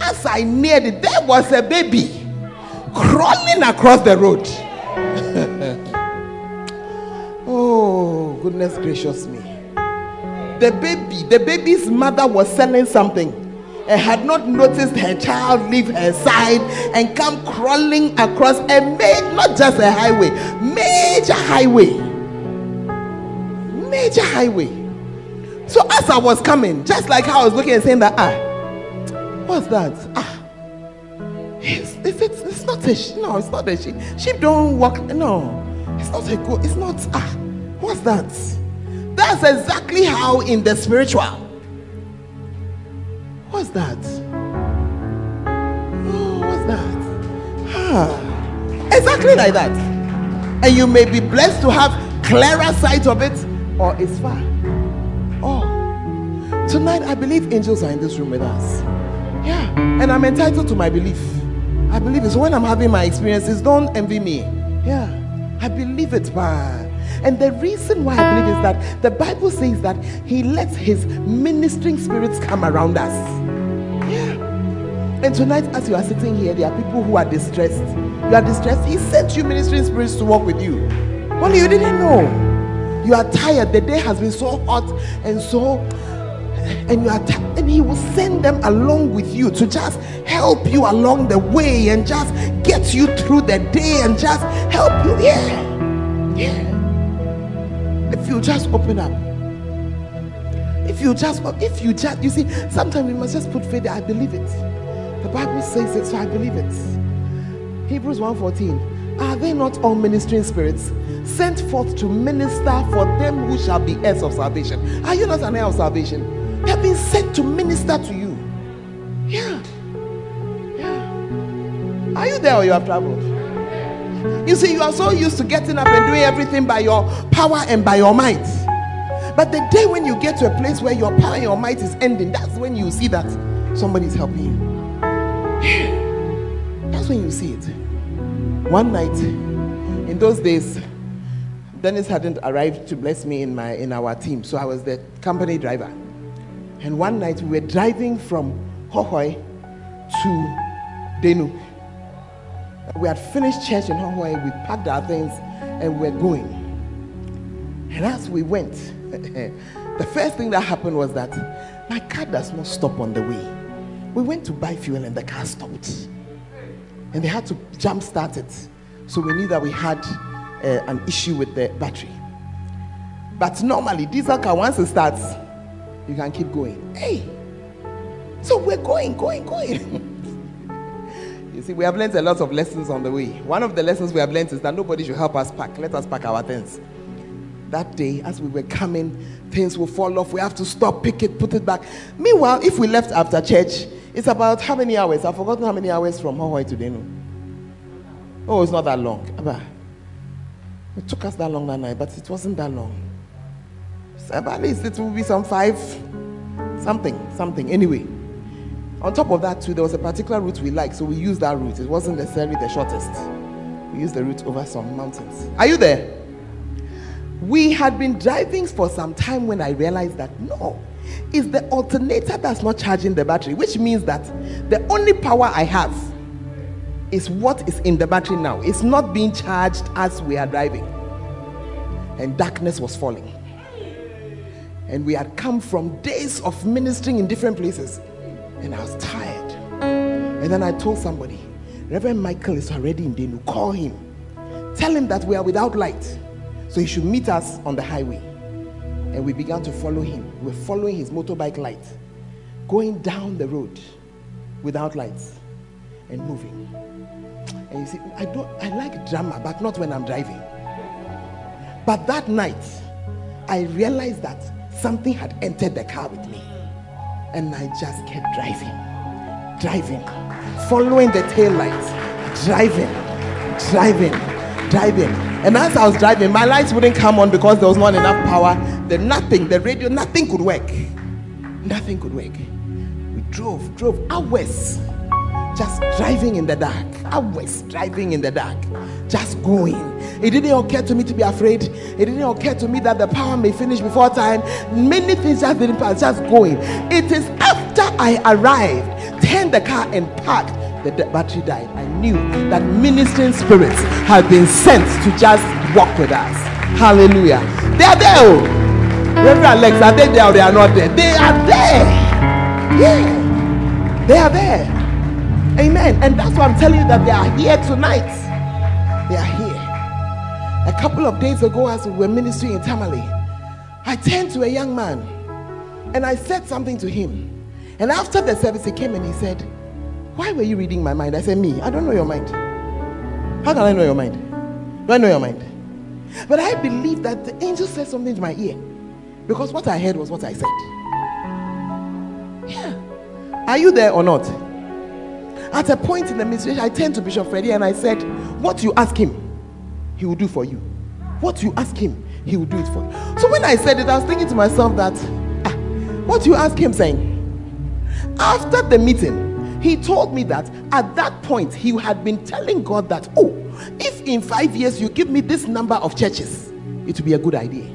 As I neared it, there was a baby crawling across the road. oh, goodness gracious me. The baby, the baby's mother was selling something and had not noticed her child leave her side and come crawling across a major, not just a highway, major highway major highway. So as I was coming, just like how I was looking and saying that, ah, what's that? Ah, it's, it's, it's, it's not a sheep. No, it's not a sheep. Sheep don't walk. No, it's not a goat. It's not. Ah, what's that? That's exactly how in the spiritual. What's that? Oh, what's that? Ah, exactly like that. And you may be blessed to have clearer sight of it or it's far. Oh, tonight I believe angels are in this room with us. Yeah, and I'm entitled to my belief. I believe it. So when I'm having my experiences, don't envy me. Yeah, I believe it, man. And the reason why I believe is that the Bible says that He lets His ministering spirits come around us. And tonight, as you are sitting here, there are people who are distressed. You are distressed. He sent you ministering spirits to walk with you. Only you didn't know. You are tired. The day has been so hot and so and you are and he will send them along with you to just help you along the way and just get you through the day and just help you yeah yeah if you just open up if you just if you just you see sometimes we must just put faith i believe it the bible says it so i believe it hebrews 1.14 are they not all ministering spirits sent forth to minister for them who shall be heirs of salvation. Are you not an heir of salvation? They have been sent to minister to you. Yeah. Yeah. Are you there or you have traveled? You see, you are so used to getting up and doing everything by your power and by your might. But the day when you get to a place where your power and your might is ending, that's when you see that somebody's helping you. That's when you see it. One night, in those days, Dennis hadn't arrived to bless me in, my, in our team, so I was the company driver. And one night we were driving from Hohoe to Denu. We had finished church in Hohoe, we packed our things, and we were going. And as we went, the first thing that happened was that my car does not stop on the way. We went to buy fuel and the car stopped. And they had to jump start it. So we knew that we had uh, an issue with the battery. But normally, diesel car, once it starts, you can keep going. Hey, so we're going, going, going. you see, we have learned a lot of lessons on the way. One of the lessons we have learned is that nobody should help us pack. Let us pack our things. That day, as we were coming, things will fall off. We have to stop, pick it, put it back. Meanwhile, if we left after church, it's about how many hours? I've forgotten how many hours from Hohoe to Denu. Oh, it's not that long. It took us that long that night, but it wasn't that long. So at least it will be some five, something, something. Anyway, on top of that, too, there was a particular route we liked, so we used that route. It wasn't necessarily the shortest. We used the route over some mountains. Are you there? We had been driving for some time when I realized that no, it's the alternator that's not charging the battery, which means that the only power I have is what is in the battery now. It's not being charged as we are driving. And darkness was falling. And we had come from days of ministering in different places. And I was tired. And then I told somebody, Reverend Michael is already in Denu. Call him. Tell him that we are without light. So he should meet us on the highway. And we began to follow him. We we're following his motorbike light, going down the road without lights and moving. And you see, I don't I like drama, but not when I'm driving. But that night, I realized that something had entered the car with me. And I just kept driving, driving, following the tail lights, driving, driving, driving. And as I was driving, my lights wouldn't come on because there was not enough power. The nothing, the radio, nothing could work. Nothing could work. We drove, drove hours just driving in the dark. Was driving in the dark, just going. It didn't occur to me to be afraid. It didn't occur to me that the power may finish before time. Many things just didn't pass, just going. It is after I arrived, turned the car and parked, the battery died. I knew that ministering spirits had been sent to just walk with us. Hallelujah. They are there. Oh. Reverend Alex, are they there or they are not there? They are there. Yeah. They are there. Amen. And that's why I'm telling you that they are here tonight. They are here. A couple of days ago, as we were ministering in Tamale, I turned to a young man and I said something to him. And after the service, he came and he said, Why were you reading my mind? I said, Me, I don't know your mind. How can I know your mind? Do I know your mind? But I believe that the angel said something to my ear because what I heard was what I said. Yeah. Are you there or not? At a point in the ministry, I turned to Bishop Freddie and I said, What you ask him, he will do for you. What you ask him, he will do it for you. So when I said it, I was thinking to myself that, ah, what you ask him saying? After the meeting, he told me that at that point, he had been telling God that, oh, if in five years you give me this number of churches, it will be a good idea.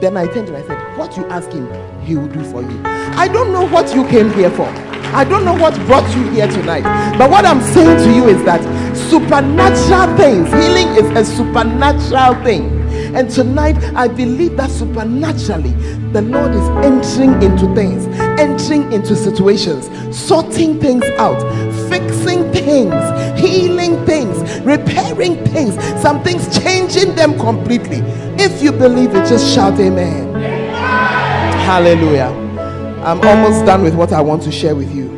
Then I turned and I said, What you ask him, he will do for you. I don't know what you came here for. I don't know what brought you here tonight. But what I'm saying to you is that supernatural things, healing is a supernatural thing. And tonight, I believe that supernaturally, the Lord is entering into things, entering into situations, sorting things out, fixing things, healing things, repairing things, some things changing them completely. If you believe it, just shout amen. Hallelujah. I'm almost done with what I want to share with you.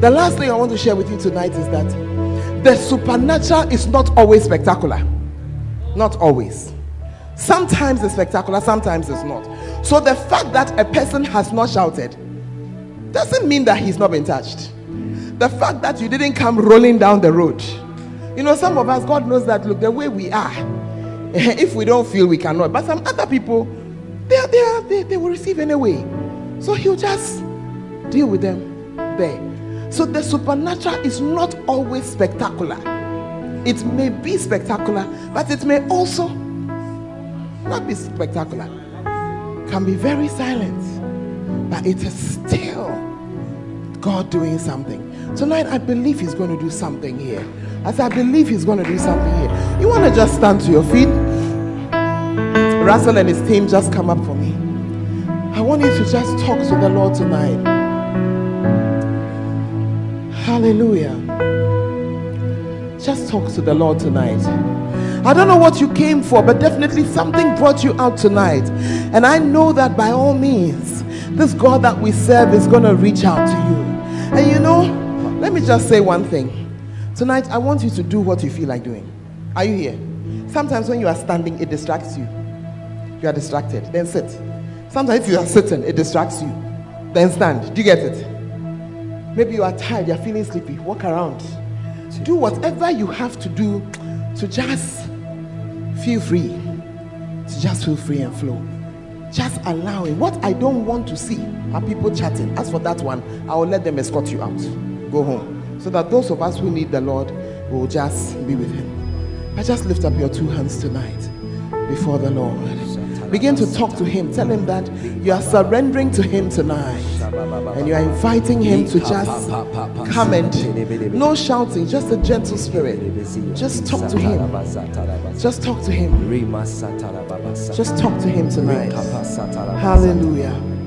The last thing I want to share with you tonight is that the supernatural is not always spectacular. Not always. Sometimes it's spectacular, sometimes it's not. So the fact that a person has not shouted doesn't mean that he's not been touched. The fact that you didn't come rolling down the road. You know, some of us, God knows that, look, the way we are, if we don't feel we cannot. But some other people, they, are, they, are, they, they will receive anyway. So he'll just deal with them there. So the supernatural is not always spectacular. It may be spectacular, but it may also not be spectacular. Can be very silent, but it is still God doing something. Tonight, I believe He's going to do something here. As I believe He's going to do something here, you want to just stand to your feet. Russell and his team just come up for me. I want you to just talk to the Lord tonight. Hallelujah. Just talk to the Lord tonight. I don't know what you came for, but definitely something brought you out tonight. And I know that by all means, this God that we serve is going to reach out to you. And you know, let me just say one thing. Tonight, I want you to do what you feel like doing. Are you here? Sometimes when you are standing, it distracts you. You are distracted. Then sit. Sometimes if you are sitting, it distracts you. Then stand. Do you get it? Maybe you are tired, you're feeling sleepy. Walk around. Do whatever you have to do to just feel free. To just feel free and flow. Just allowing. What I don't want to see are people chatting. As for that one, I will let them escort you out. Go home so that those of us who need the Lord will just be with Him. I just lift up your two hands tonight before the Lord. Begin to talk to Him. Tell Him that you are surrendering to Him tonight. And you are inviting Him to just come and no shouting, just a gentle spirit. Just talk to Him. Just talk to Him. Just talk to Him, talk to him tonight. Hallelujah.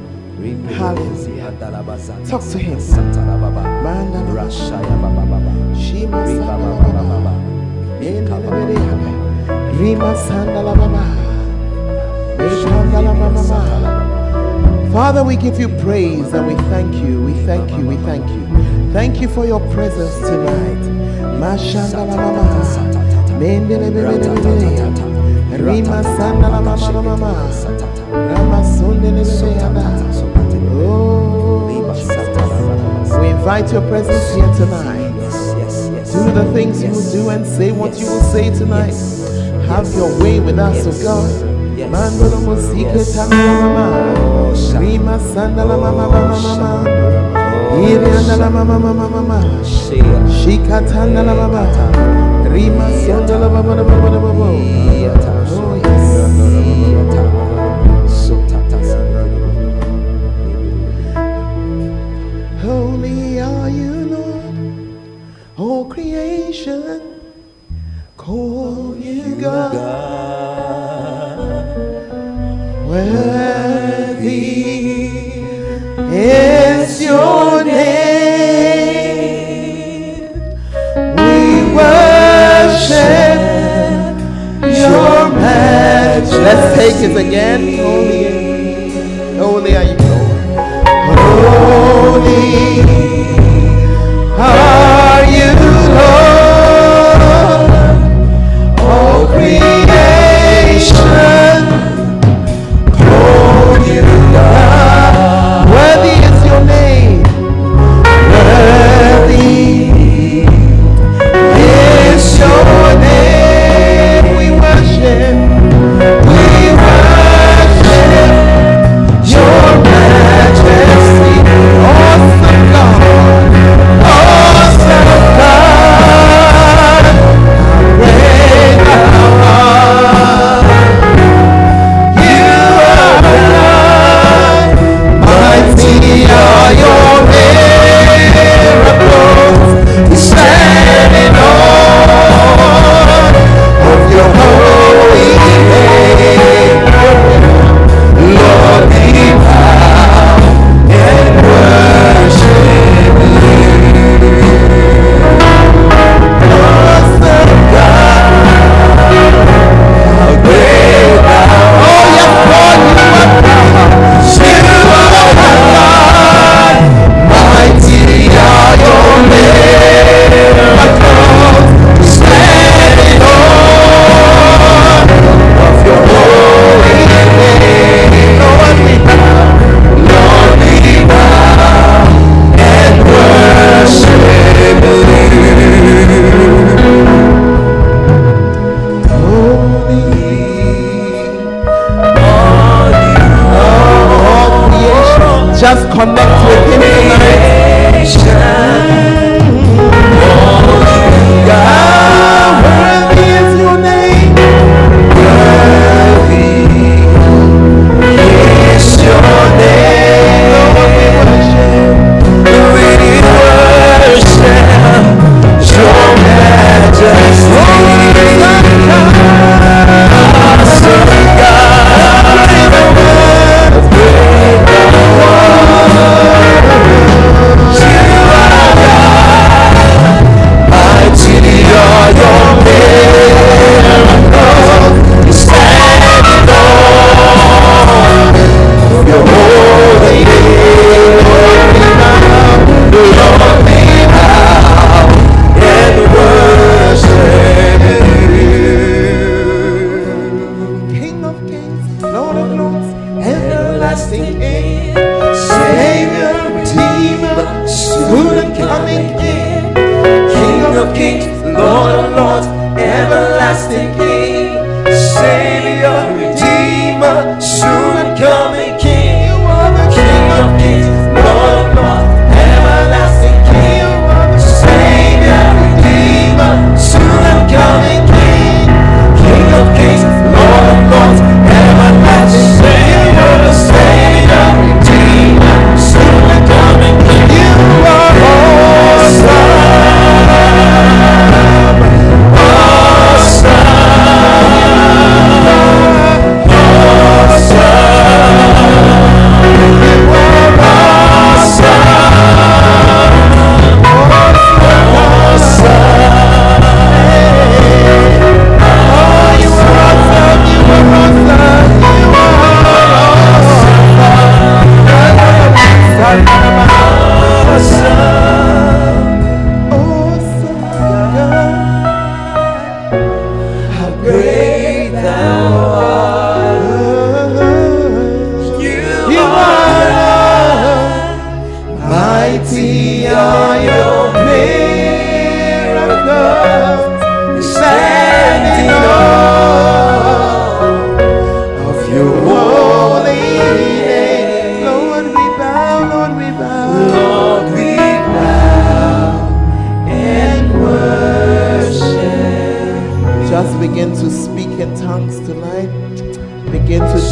Hallelujah. Talk to him. Father, we give you praise and we thank you. We thank you. We thank you. Thank you for your presence tonight. invite your presence here tonight. Yes, yes, yes. Do the things yes. you will do and say what yes. you will say tonight. Yes. Have yes. your way with us, yes. O God. Yes. Yes. yes. nation call you God. Worthy is your name. We worship your majesty. Let's take it again.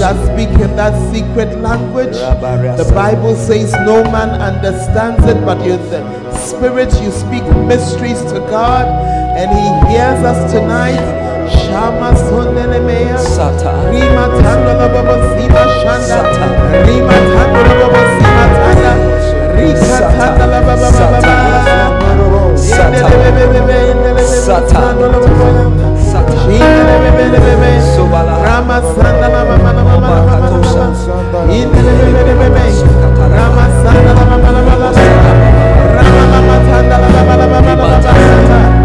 Speak in that secret language. The Bible says no man understands it, but you the spirit you speak mysteries to God, and He hears us tonight. Shama sondelemea. Sata. Rima tandala baba sima shanda. Sata. Rima tandala baba sima tanda. Rika tandala baba baba baba. Sata. Yendelebebebebe, yendelebebebe, Sata. sandala baba yanda. Sata. Shindelebebebebe. Sobala. Rama sandala baba baba baba baba baba. Yendelebebebebe. Rama sandala baba baba baba. Rama mama tandala baba baba baba baba. Oh,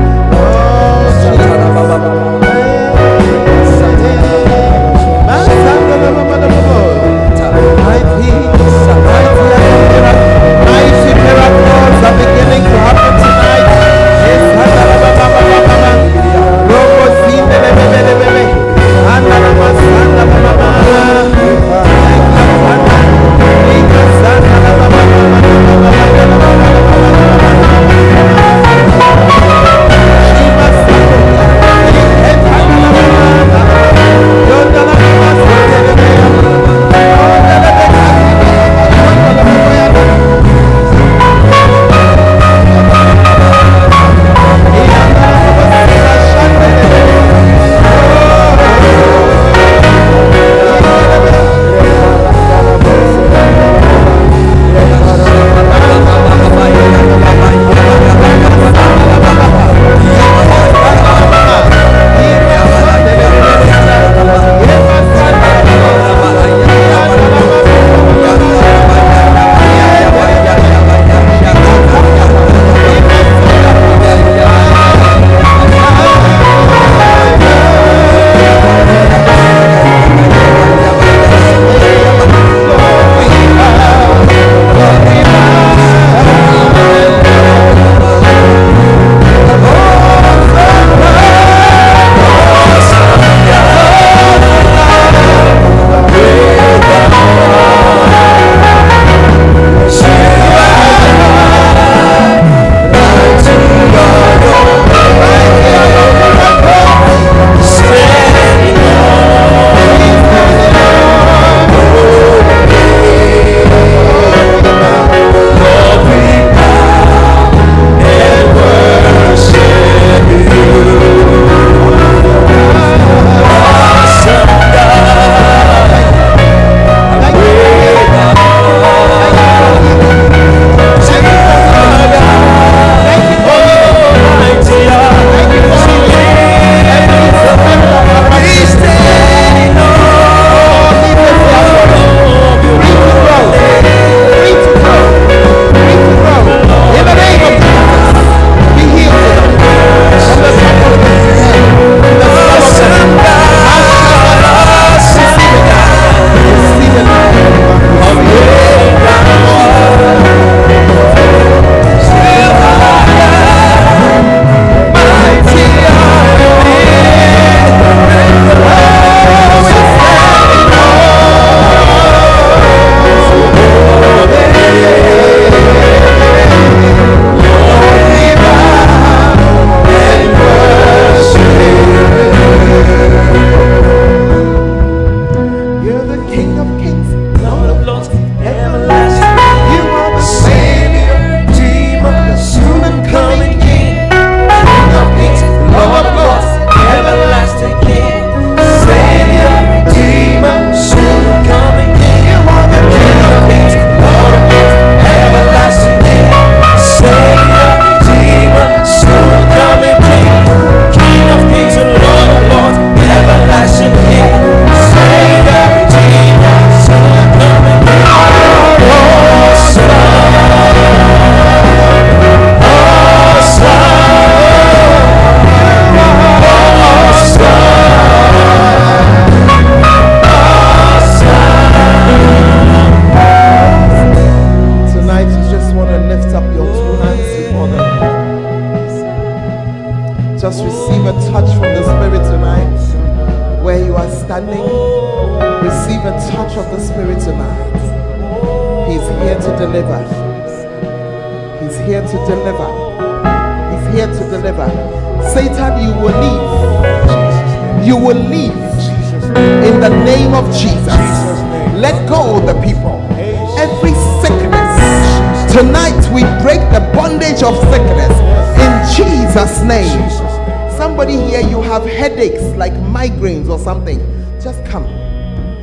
something. Just come.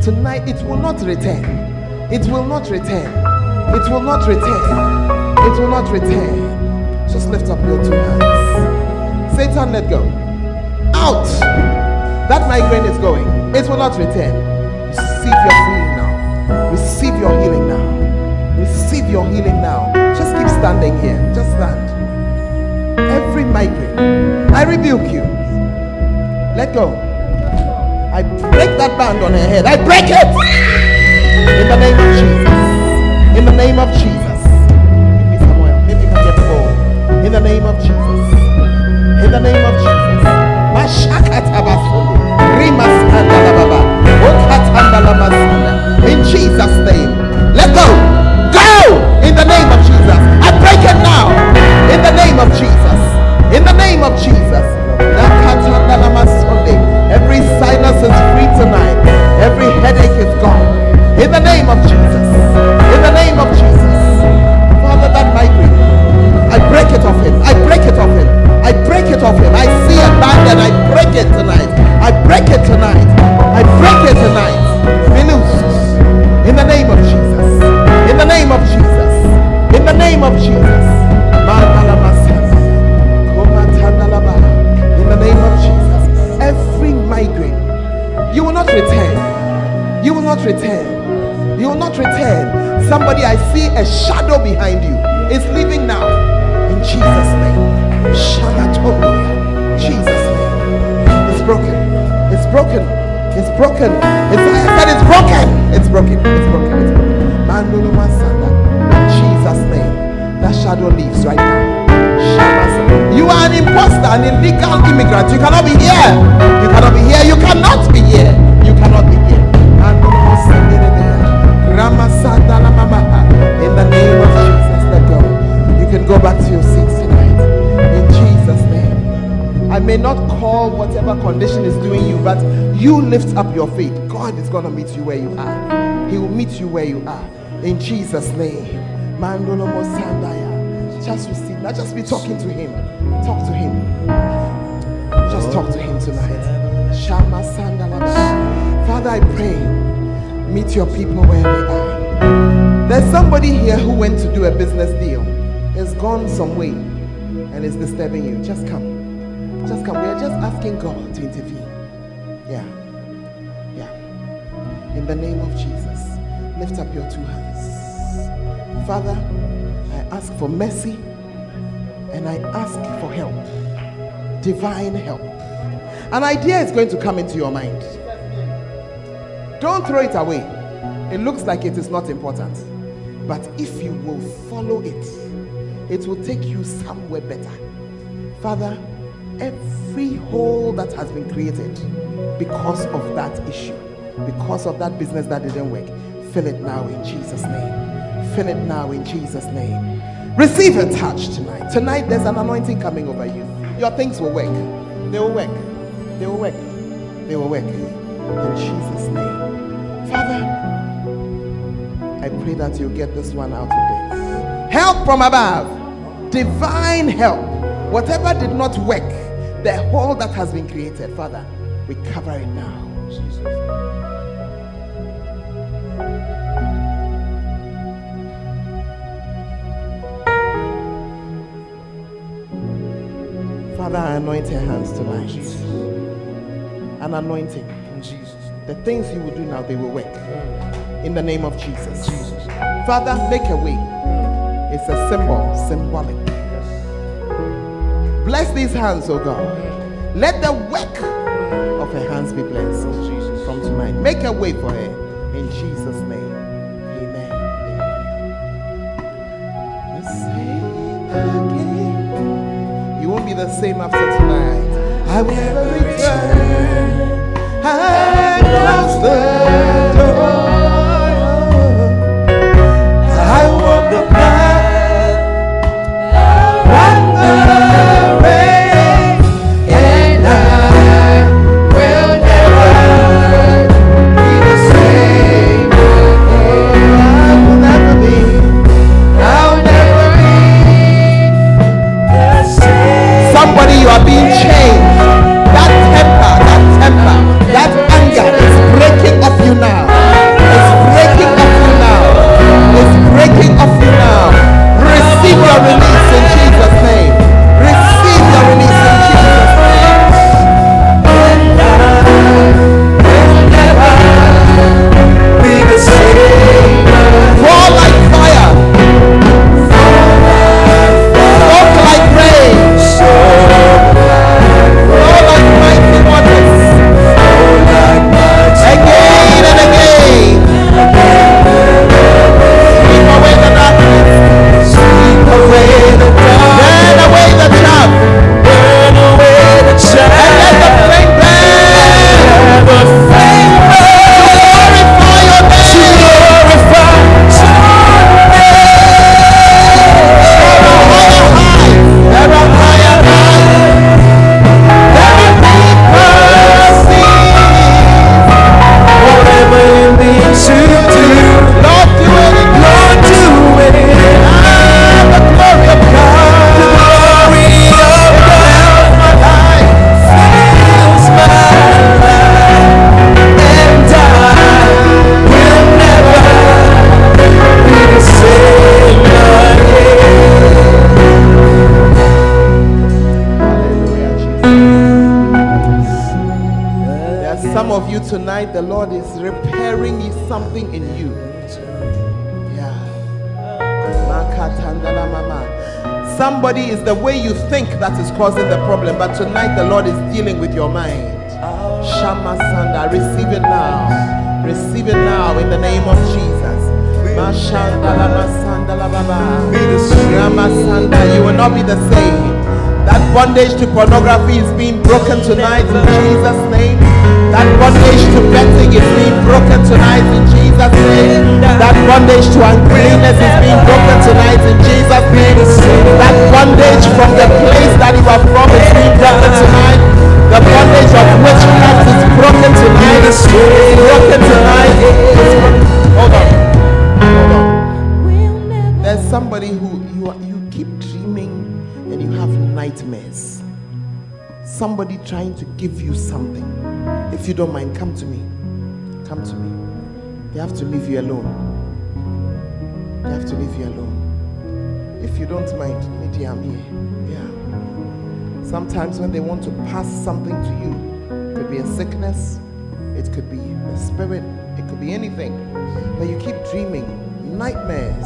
Tonight it will not return. It will not return. It will not return. It will not return. Just lift up your two hands. Satan, let go. Out. That migraine is going. It will not return. Receive your healing now. Receive your healing now. Receive your healing now. Just keep standing here. Just stand. Every migraine, I rebuke you. Let go. I break that band on her head. I break it in the name of Jesus. In the name of Jesus. Give me some oil. Maybe you can get full. In the name of Jesus. In the name of Jesus. In Jesus' name. Let go. Go! In the name of Jesus. I break it now. In the name of Jesus. In the name of Jesus. Every sinus is free tonight. Every headache is gone. In the name of Jesus. In the name of Jesus. Father, that migraine. I break it off him. I break it off him. I break it off him. I see a band and I break it tonight. I break it tonight. I break it tonight. Be. In the name of Jesus. In the name of Jesus. In the name of Jesus. Not return. You will not return. Somebody, I see a shadow behind you. It's leaving now. In Jesus' name. Shalatoya. Jesus' name. It's broken. It's broken. It's broken. It's, I said it's broken. It's broken. It's broken. It's broken. In Jesus' name. That shadow leaves right now. You are an imposter, an illegal immigrant. You cannot be here. You cannot be here. You cannot be here. In the name of Jesus, let go. You can go back to your seats tonight. In Jesus' name. I may not call whatever condition is doing you, but you lift up your faith. God is going to meet you where you are. He will meet you where you are. In Jesus' name. Just receive. Now just be talking to him. Talk to him. Just talk to him tonight. Shama. Father, I pray. Meet your people where they are. There's somebody here who went to do a business deal. It's gone some way and it's disturbing you. Just come. Just come. We are just asking God to intervene. Yeah. Yeah. In the name of Jesus, lift up your two hands. Father, I ask for mercy and I ask for help. Divine help. An idea is going to come into your mind. Don't throw it away. It looks like it is not important. But if you will follow it, it will take you somewhere better. Father, every hole that has been created because of that issue, because of that business that didn't work, fill it now in Jesus' name. Fill it now in Jesus' name. Receive a touch tonight. Tonight, there's an anointing coming over you. Your things will work. They will work. They will work. They will work. In Jesus' I pray that you get this one out of this. Help from above. Divine help. Whatever did not work, the hole that has been created, Father, we cover it now. Father, I anoint her hands tonight. Jesus. An anointing. Jesus. The things you will do now, they will work. In the name of Jesus. Father, make a way. It's a symbol, symbolic. Bless these hands, oh God. Let the work of her hands be blessed oh Jesus. from tonight. Make a way for her. In Jesus' name. Amen. You won't be the same after tonight. I will never return. I close the door. The Somebody is the way you think that is causing the problem, but tonight the Lord is dealing with your mind. Shama Sanda, receive it now. Receive it now in the name of Jesus. You will not be the same. That bondage to pornography is being broken tonight in Jesus' name. That bondage to betting is being broken tonight in Jesus' name. That bondage to uncleanness is being broken tonight in Jesus' name. That bondage from the place that you are from is being broken tonight. The bondage of witchcraft is broken tonight. It's broken tonight. Hold on. Hold on. There's somebody who you, you keep dreaming and you have nightmares. Somebody trying to give you something if you don't mind, come to me. Come to me. They have to leave you alone. They have to leave you alone. If you don't mind, maybe I'm here. Yeah. Sometimes when they want to pass something to you, it could be a sickness, it could be a spirit, it could be anything. But you keep dreaming. Nightmares.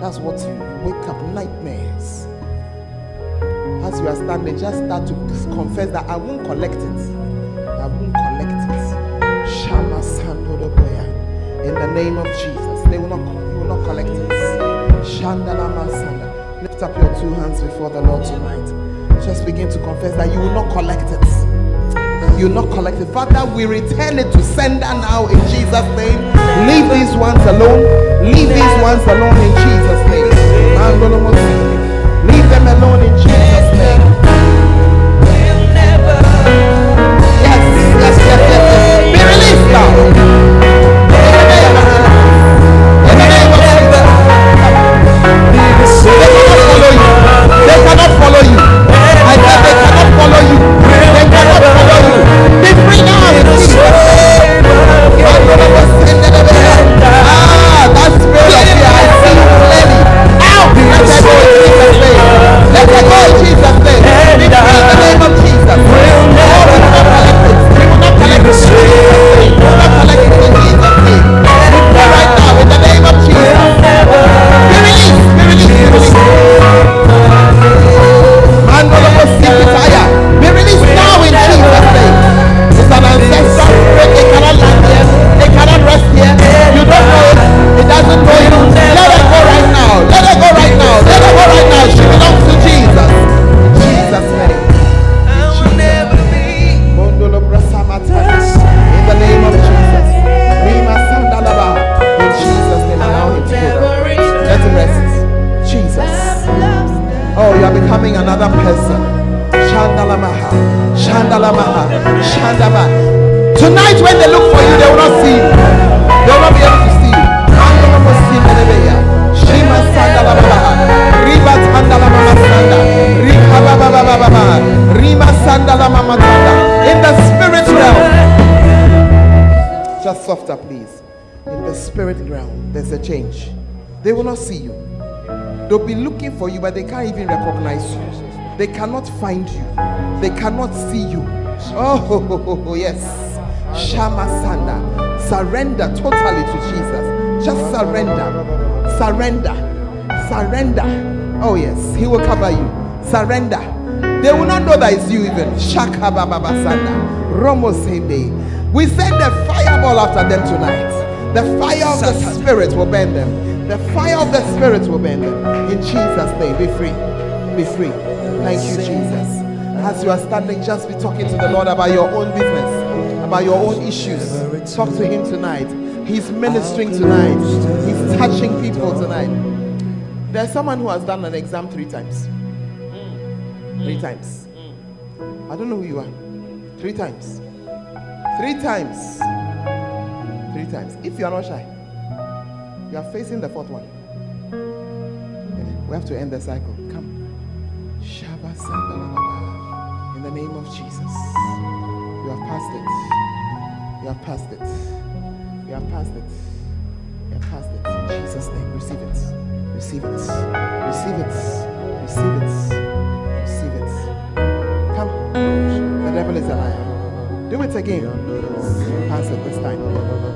That's what you wake up nightmares. As you are standing, just start to confess that I won't collect it. The name of Jesus. They will not you will not collect it. Shandala Masanda. Lift up your two hands before the Lord tonight. Just begin to confess that you will not collect it. You will not collect it. Father, we return it to sender now in Jesus' name. Leave these ones alone. Leave these ones alone in Jesus' name. Leave them alone in Jesus' name. They'll be looking for you, but they can't even recognize you. They cannot find you. They cannot see you. Oh, yes. Shama Sanda. Surrender totally to Jesus. Just surrender. Surrender. Surrender. Oh, yes. He will cover you. Surrender. They will not know that it's you even. Shaka Baba Sanda. Romo Sende. We send a fireball after them tonight. The fire of the Spirit will burn them. The fire of the Spirit will burn them. In Jesus' name, be free. Be free. Thank you, Jesus. As you are standing, just be talking to the Lord about your own business, about your own issues. Talk to Him tonight. He's ministering tonight, He's touching people tonight. There's someone who has done an exam three times. Three times. I don't know who you are. Three times. Three times. Three times. If you are not shy. You are facing the fourth one. We have to end the cycle. Come. In the name of Jesus. You have passed it. You have passed it. You have passed it. You have passed it. In Jesus' name. Receive it. Receive it. Receive it. Receive it. Receive it. Come. The devil is a liar. Do it again. Pass it this time.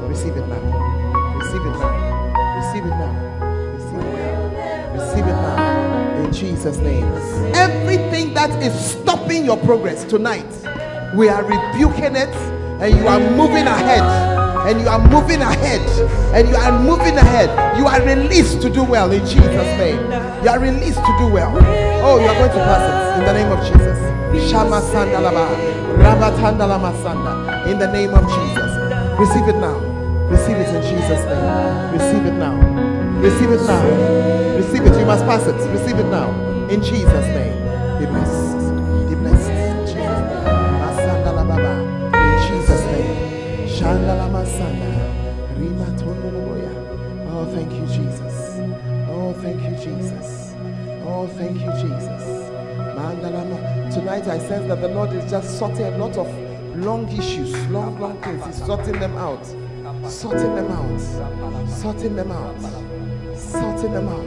Receive it now. Receive it now. Receive it now. Receive it now. Receive it now. In Jesus' name. Everything that is stopping your progress tonight, we are rebuking it and you are moving ahead. And you are moving ahead. And you are moving ahead. You are released to do well in jesus name. You are released to do well. Oh you are going to pass it in the name of jesus. Shama sandalaba. Sanda in the name of jesus. Receive it now receive it in jesus name. Receive it now. Receive it now. Receive it. You must pass it. Receive it now. In jesus name. Be blessed. Be blessed. In jesus name. In jesus name. Oh, thank you, Jesus. Oh, thank you, Jesus. Oh, thank you, Jesus. Tonight I sense that the Lord is just sorting a lot of long issues, long, long things. He's sorting them out. Sorting them out. Sorting them out. Sorting them out.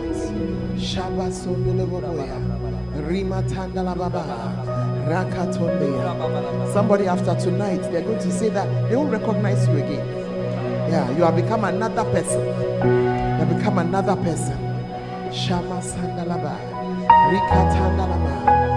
Shaba sondoloboya. Rimatandalababa. Rakatondeya. Somebody after tonight, they're going to say that they won't recognize you again. Yeah, you have become another person. You have become another person. Shama Sandalaba. Rikatandalaba. Ama,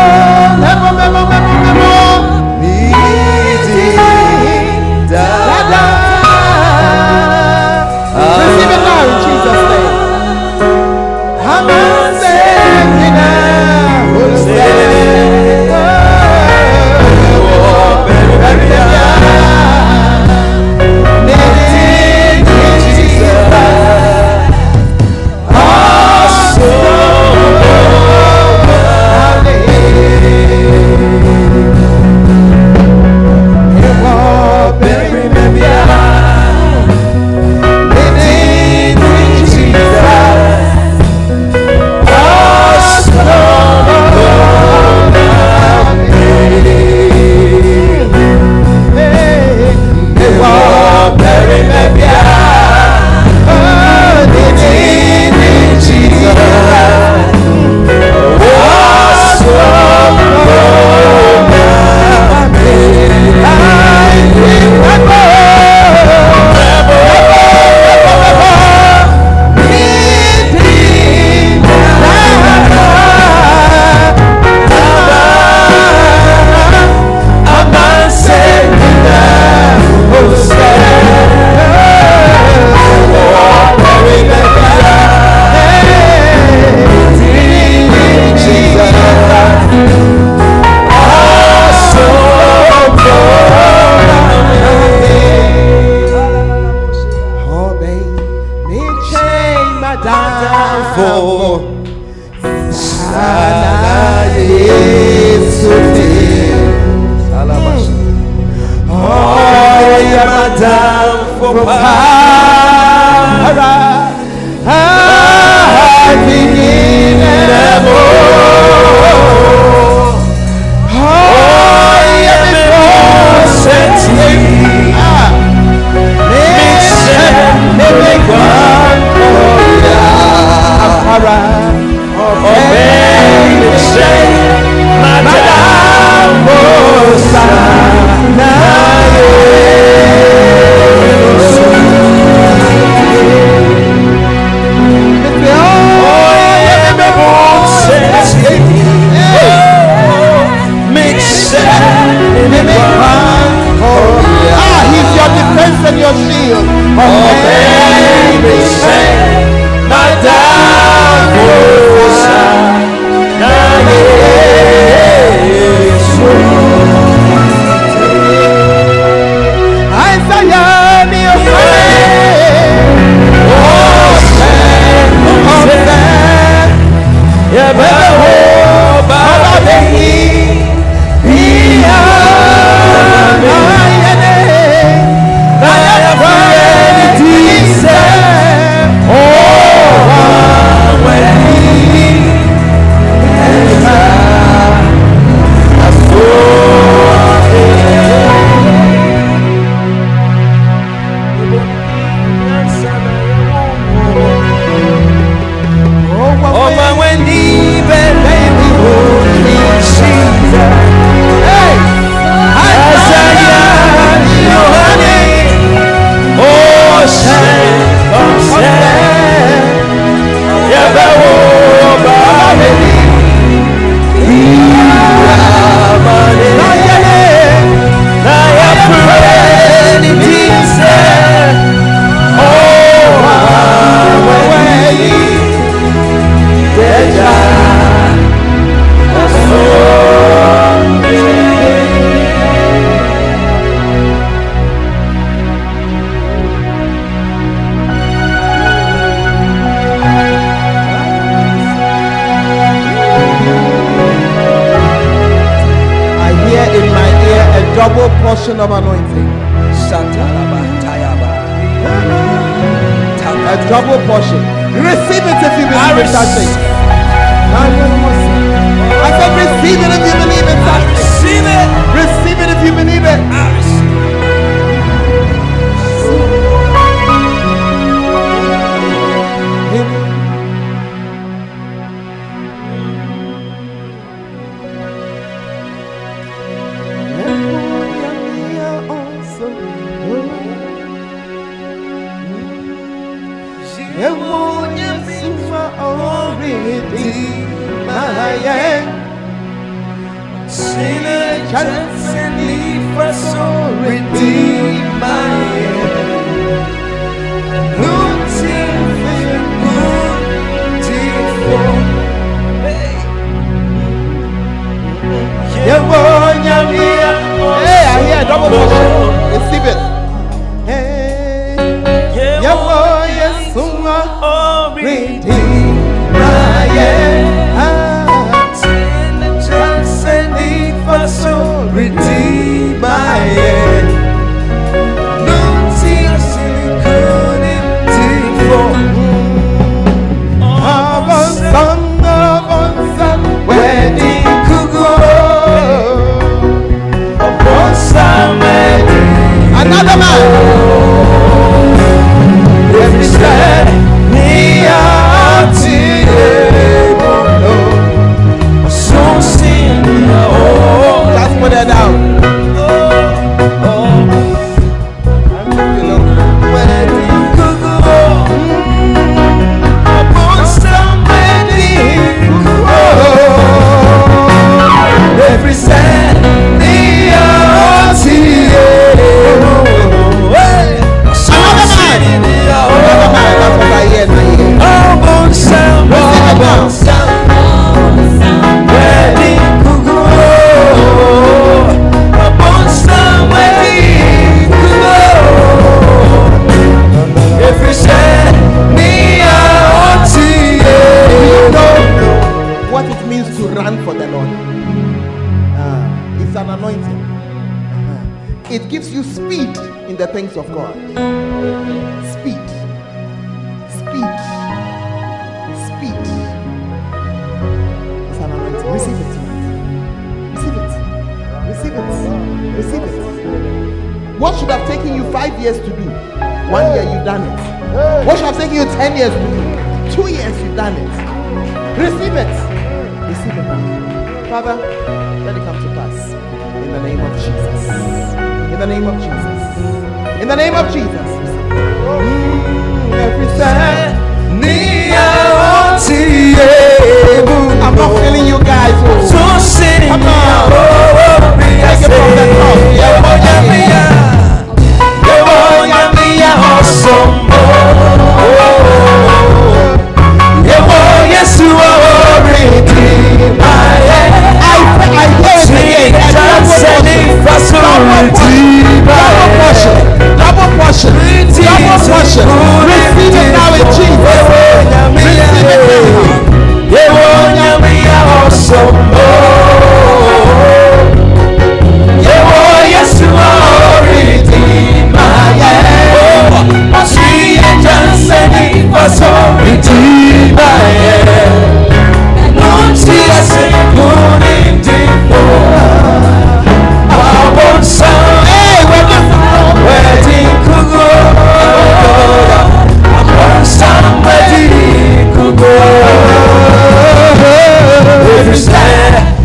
Receive it. Receive it. Receive it. Receive it. What should have taken you five years to do? One year you've done it. What should have taken you ten years to do? Two years you've done it. Receive it. Receive it now. Father, let it come to pass. In the name of Jesus. In the name of Jesus. In the name of Jesus. Mm, every step. I'm not you guys. Oh. Come on. Oh, oh, Take it from the top. Yeah, I, I hear it again. A double portion. Double portion. Double portion. Receive it now in Jesus. Receive Hey, Hey,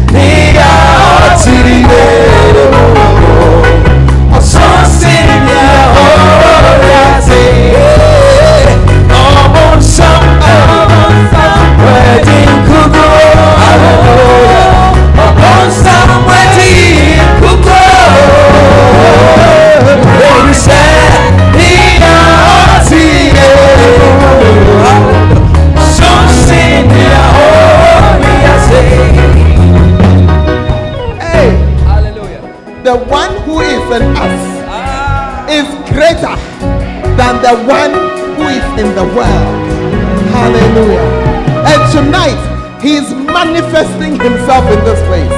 himself in this place.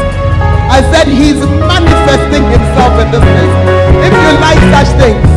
I said he's manifesting himself in this place. If you like such things,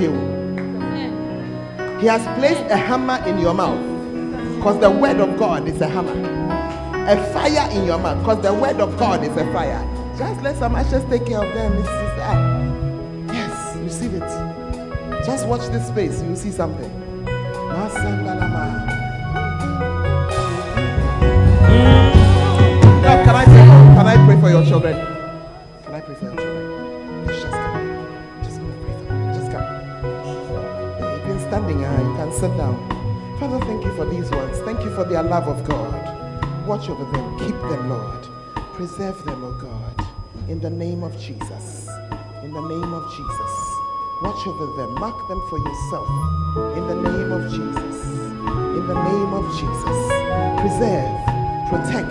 Umetiu. He has placed a hammer in your mouth because the word of God is a hammer. A fire in your mouth because the word of God is a fire. Just let some ashes take care of them. Yes, receive it. Just watch this space. You will see something. Mm. Now, can I pray? Can I pray for your children? Can I pray for your children? Sit down. Father, thank you for these ones. Thank you for their love of God. Watch over them. Keep them, Lord. Preserve them, oh God. In the name of Jesus. In the name of Jesus. Watch over them. Mark them for yourself. In the name of Jesus. In the name of Jesus. Preserve, protect,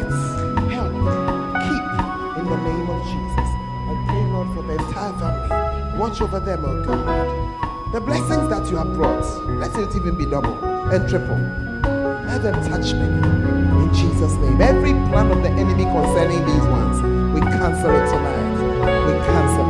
help, keep. In the name of Jesus. I pray, Lord, for the entire family. Watch over them, oh God. The blessings that you have brought, let it even be double and triple. Let them touch me. In Jesus' name. Every plan of the enemy concerning these ones, we cancel it tonight. We cancel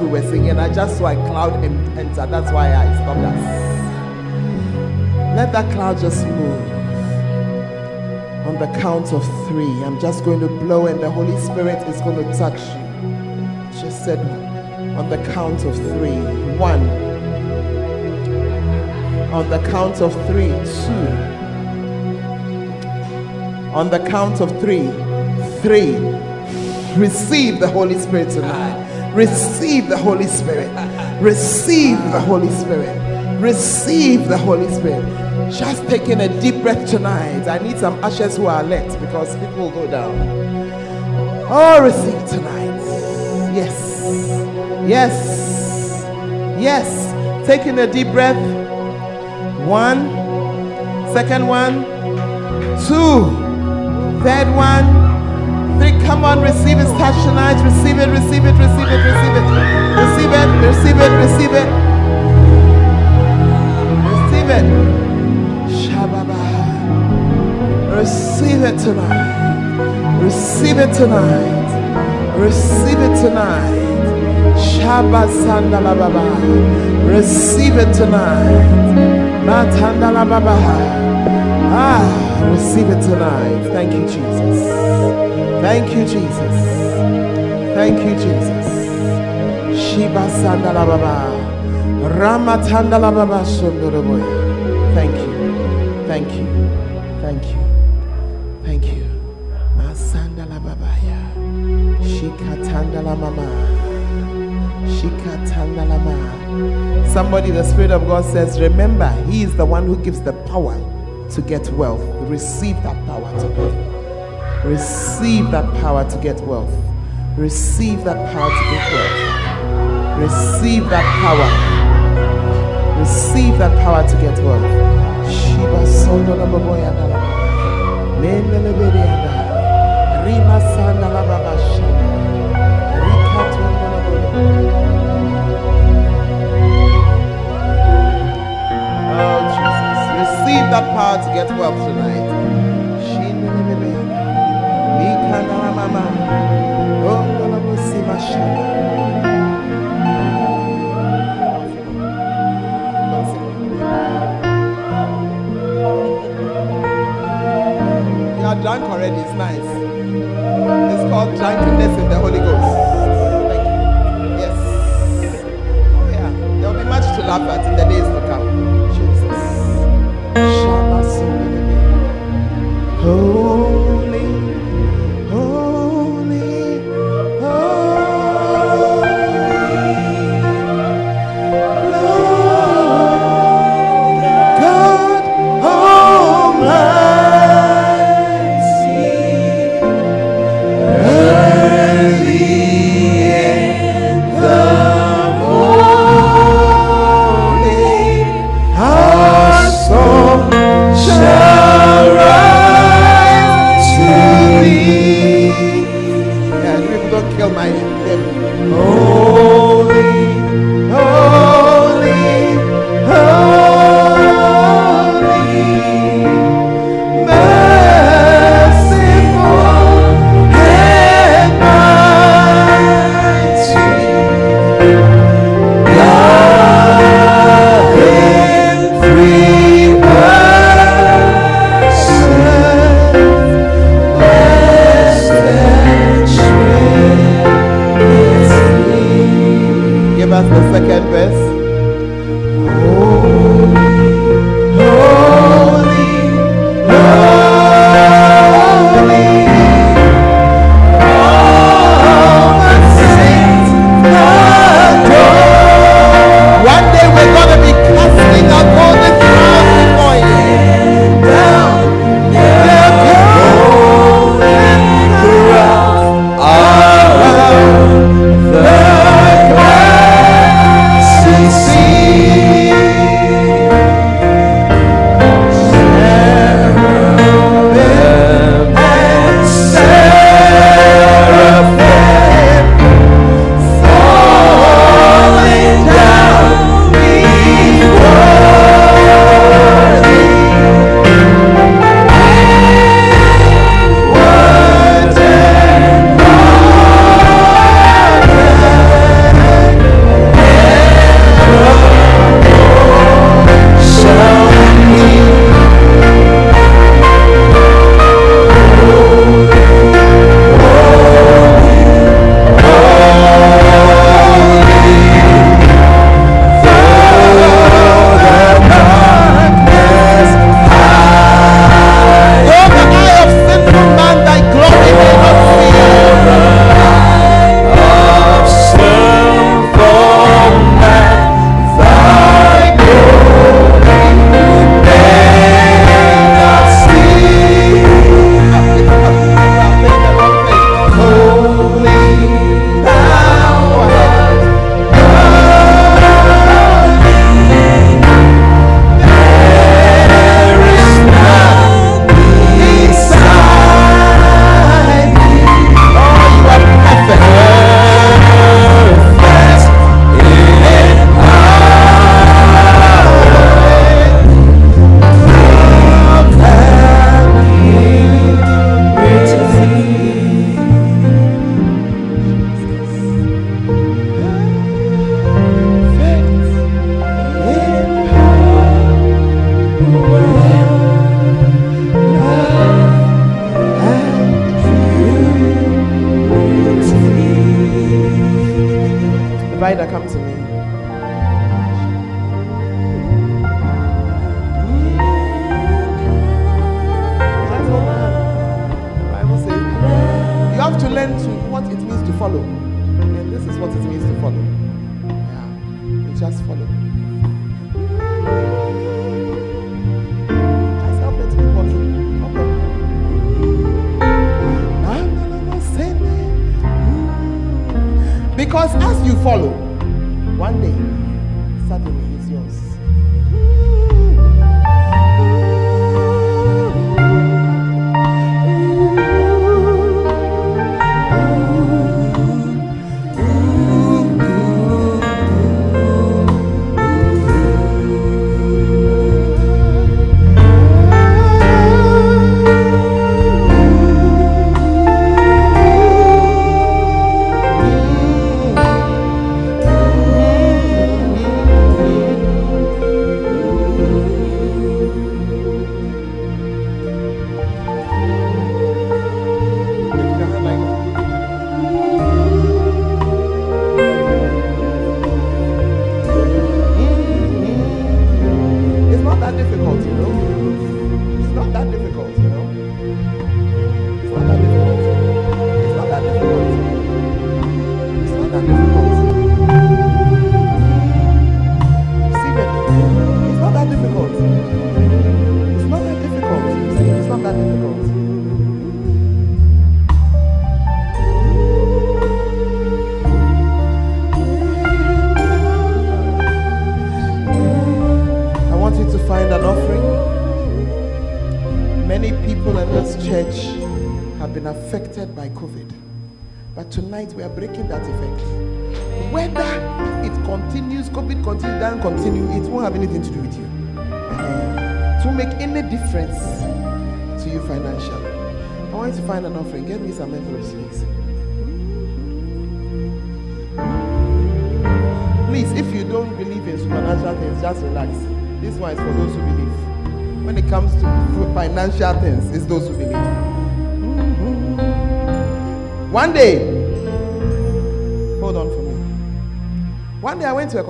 we were singing, I just saw a cloud enter. That's why I stopped us. Let that cloud just move. On the count of three, I'm just going to blow, and the Holy Spirit is going to touch you. Just said, on the count of three. One. On the count of three. Two. On the count of three. Three. Receive the Holy Spirit tonight. Receive the Holy Spirit. Receive the Holy Spirit. Receive the Holy Spirit. Just taking a deep breath tonight. I need some ushers who are alert because people go down. Oh, receive tonight. Yes. Yes. Yes. Taking a deep breath. One. Second one. Two. Third one. Come on, receive his touch tonight. Receive it, receive it, receive it, receive it. Receive it, receive it, receive it. Receive it. Shababa. Receive it tonight. Receive it tonight. Receive it tonight. Shaba sandala baba. Receive it tonight. Matandala baba. Ah, receive it tonight. Thank you, Jesus. Thank you, Jesus. Thank you, Jesus. Shiba sandala baba. Ramatandala baba sundoroboya. Thank you. Thank you. Thank you. Thank you. Masandala babaya. Shikatandala mama. Shikatandala ma. Somebody, the Spirit of God says, remember, He is the one who gives the power to get wealth. Receive that power today. Receive that power to get wealth. Receive that power to get wealth. Receive that power. Receive that power to get wealth. Shiba sondala baboya dala. Mendele bede yada. Rima sandala baba shanda. Rikato ndala baba. Oh Jesus. Receive that power to get wealth tonight. Laugh at in the days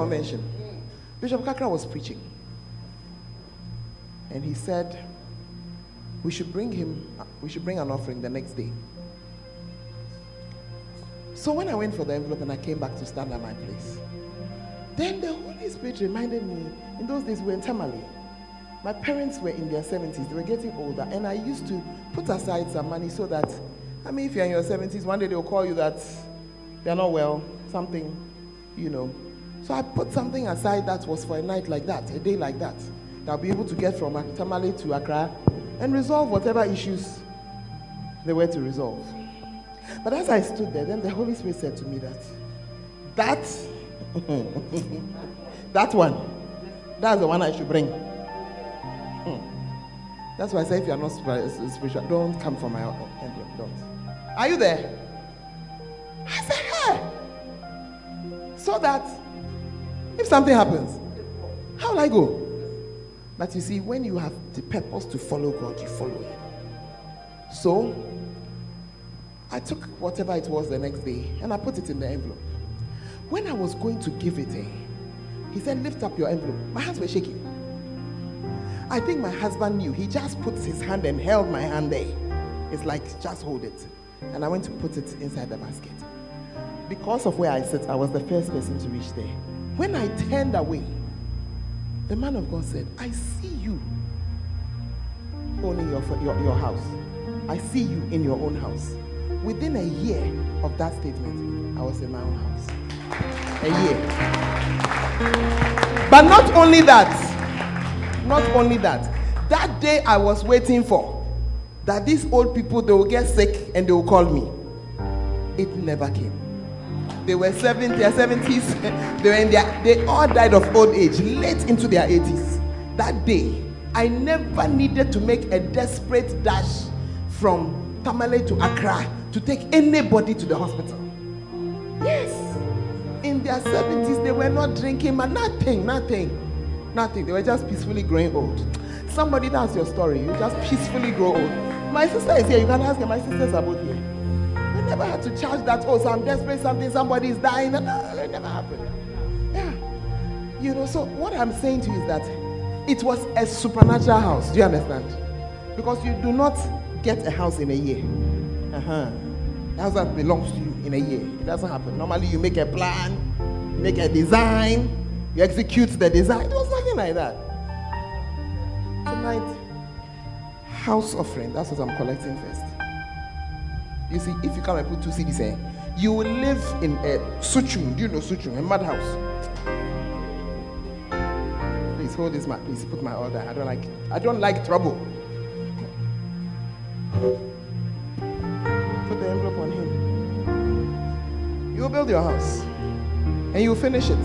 To. Bishop Kakra was preaching. And he said, we should bring him, we should bring an offering the next day. So when I went for the envelope and I came back to stand at my place, then the Holy Spirit reminded me, in those days we were in Tamale. My parents were in their 70s, they were getting older, and I used to put aside some money so that, I mean, if you're in your 70s, one day they'll call you that they're not well, something, you know. So I put something aside that was for a night like that, a day like that, that I'll be able to get from Tamale to Accra and resolve whatever issues they were to resolve. But as I stood there, then the Holy Spirit said to me that, that that one, that's the one I should bring. Hmm. That's why I say if you are not spir- spiritual, don't come for my envelope. Don't. Are you there? I said, hey. So that if something happens, how will I go? But you see, when you have the purpose to follow God, you follow Him. So I took whatever it was the next day and I put it in the envelope. When I was going to give it, eh, he said, Lift up your envelope. My hands were shaking. I think my husband knew. He just put his hand and held my hand there. It's like, just hold it. And I went to put it inside the basket. Because of where I sit, I was the first person to reach there. When I turned away, the man of God said, I see you owning your, your, your house. I see you in your own house. Within a year of that statement, I was in my own house. A year. But not only that, not only that, that day I was waiting for, that these old people they will get sick and they will call me. It never came. They were 70, their 70s, they were in their, they all died of old age, late into their 80s. That day, I never needed to make a desperate dash from Tamale to Accra to take anybody to the hospital. Yes. In their 70s, they were not drinking, but nothing, nothing, nothing. They were just peacefully growing old. Somebody, that's your story. You just peacefully grow old. My sister is here. You can ask her. My sisters are both here. Never had to charge that, so I'm desperate, something, somebody is dying. No, it never happened. Yeah. You know, so what I'm saying to you is that it was a supernatural house. Do you understand? Because you do not get a house in a year. Uh-huh. House that belongs to you in a year. It doesn't happen. Normally you make a plan, you make a design, you execute the design. It was nothing like that. Tonight, house offering. That's what I'm collecting first. You see, if you come and put two cedis in, You will live in a suchum. Do you know suchum? A madhouse. Please hold this. My, please put my order. I don't like. I don't like trouble. Put the envelope on him. You will build your house, and you will finish it.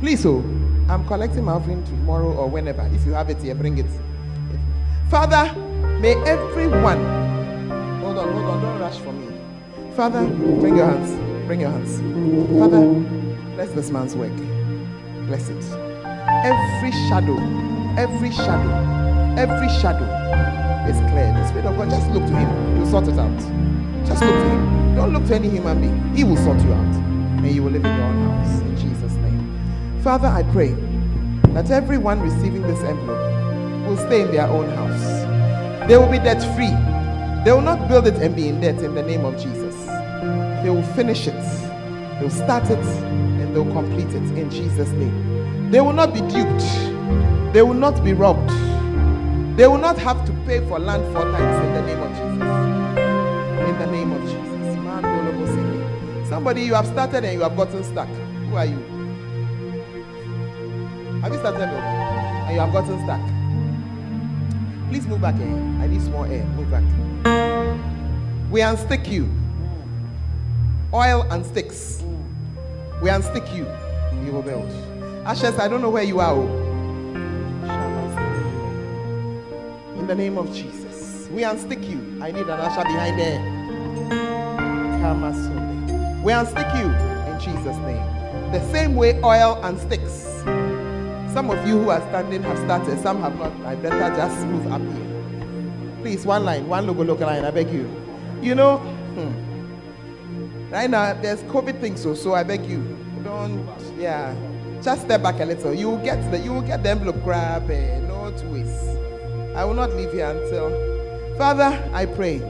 Please, oh, I'm collecting my offering tomorrow or whenever. If you have it here, bring it. Father, may everyone. Rush for me. Father, bring your hands. Bring your hands. Father, bless this man's work. Bless it. Every shadow, every shadow, every shadow is cleared. The Spirit of God, just look to Him. You'll sort it out. Just look to Him. Don't look to any human being. He will sort you out. And you will live in your own house. In Jesus' name. Father, I pray that everyone receiving this envelope will stay in their own house. They will be debt free. They will not build it and be in debt in the name of Jesus. They will finish it. They'll start it and they'll complete it in Jesus' name. They will not be duped. They will not be robbed. They will not have to pay for land four times in the name of Jesus. In the name of Jesus. Somebody you have started and you have gotten stuck. Who are you? Have you started and you have gotten stuck? Please move back here. I need some more air. Move back. We unstick you. Oil and sticks. We unstick you. You will build. Ashes, I don't know where you are. oh. In the name of Jesus. We unstick you. I need an usher behind there. We unstick you in Jesus' name. The same way oil and sticks. Some of you who are standing have started, some have not. I better just move up here. Please, one line, one logo, local line, I beg you. You know, hmm, right now there's COVID thing, so so I beg you, don't, yeah, just step back a little. You will get the you will get the envelope grab, eh, no twist. I will not leave here until, Father, I pray.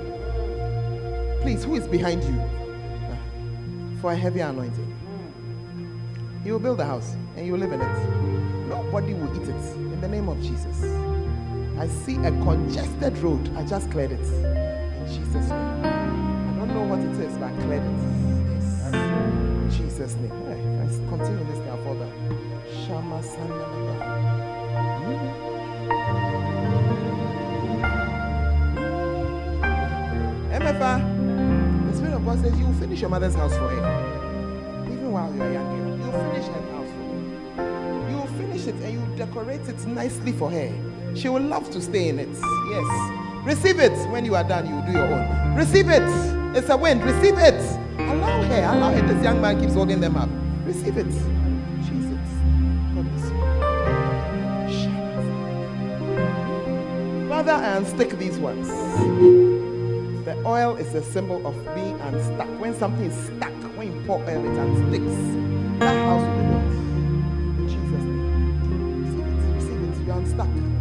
Please, who is behind you? For a heavy anointing. You will build a house and you will live in it. Nobody will eat it in the name of Jesus. I see a congested road. I just cleared it in Jesus' name. I don't know what it is, but I cleared it. Yes. In Jesus' name. Hey, if I continue this, fall down. Shama Sandalaba. MFA, the Spirit of God says you will finish your mother's house for her. Even while you are young, you will finish her house for her. You will finish it and you will decorate it nicely for her. She will love to stay in it. Yes. Receive it. When you are done, you do your own. Receive it. It's a wind. Receive it. Allow her. Allow her. This young man keeps holding them up. Receive it. Jesus. God bless you. Father, I unstick these ones. The oil is a symbol of being unstuck. When something is stuck, when you pour oil, it unsticks. That house will be Jesus' name. Receive it. Receive it. You're unstuck.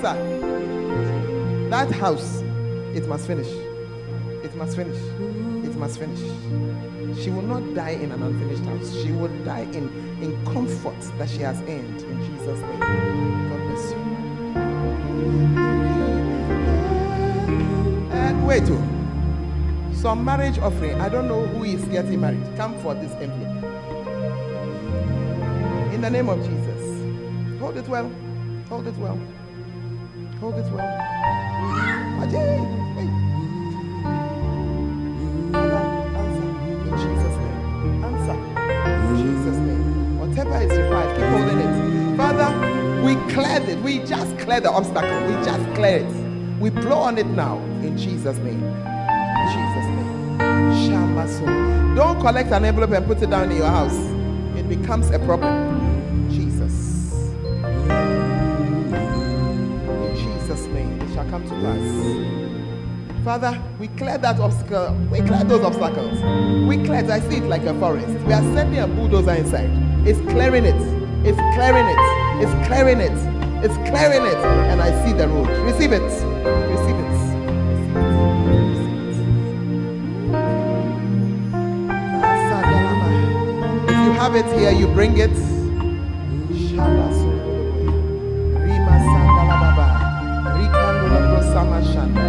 Master. That house, it must finish. It must finish. It must finish. She will not die in an unfinished house. She will die in, in comfort that she has earned in Jesus' name. God bless you. And wait, oh. Some marriage offering. I don't know who is getting married. Come for this envelope. In the name of Jesus. Hold it well. Hold it well. Hold it well. Ajay, wait. Answer in Jesus' name. Answer mm. Jesus' name. Whatever is required, keep holding it. Father, we cleared it. We just cleared the obstacle. We just cleared it. We blow on it now in Jesus' name. In Jesus' name. Shamaso. Don't collect an envelope and put it down in your house. It becomes a problem. Come to pass. Father, we clear that obstacle. We clear those obstacles. We clear it. I see it like a forest. We are sending a bulldozer inside. It's clearing it. It's clearing it. It's clearing it. It's clearing it. And I see the road. Receive it. Receive it. If you have it here, you bring it. Sama Shanda.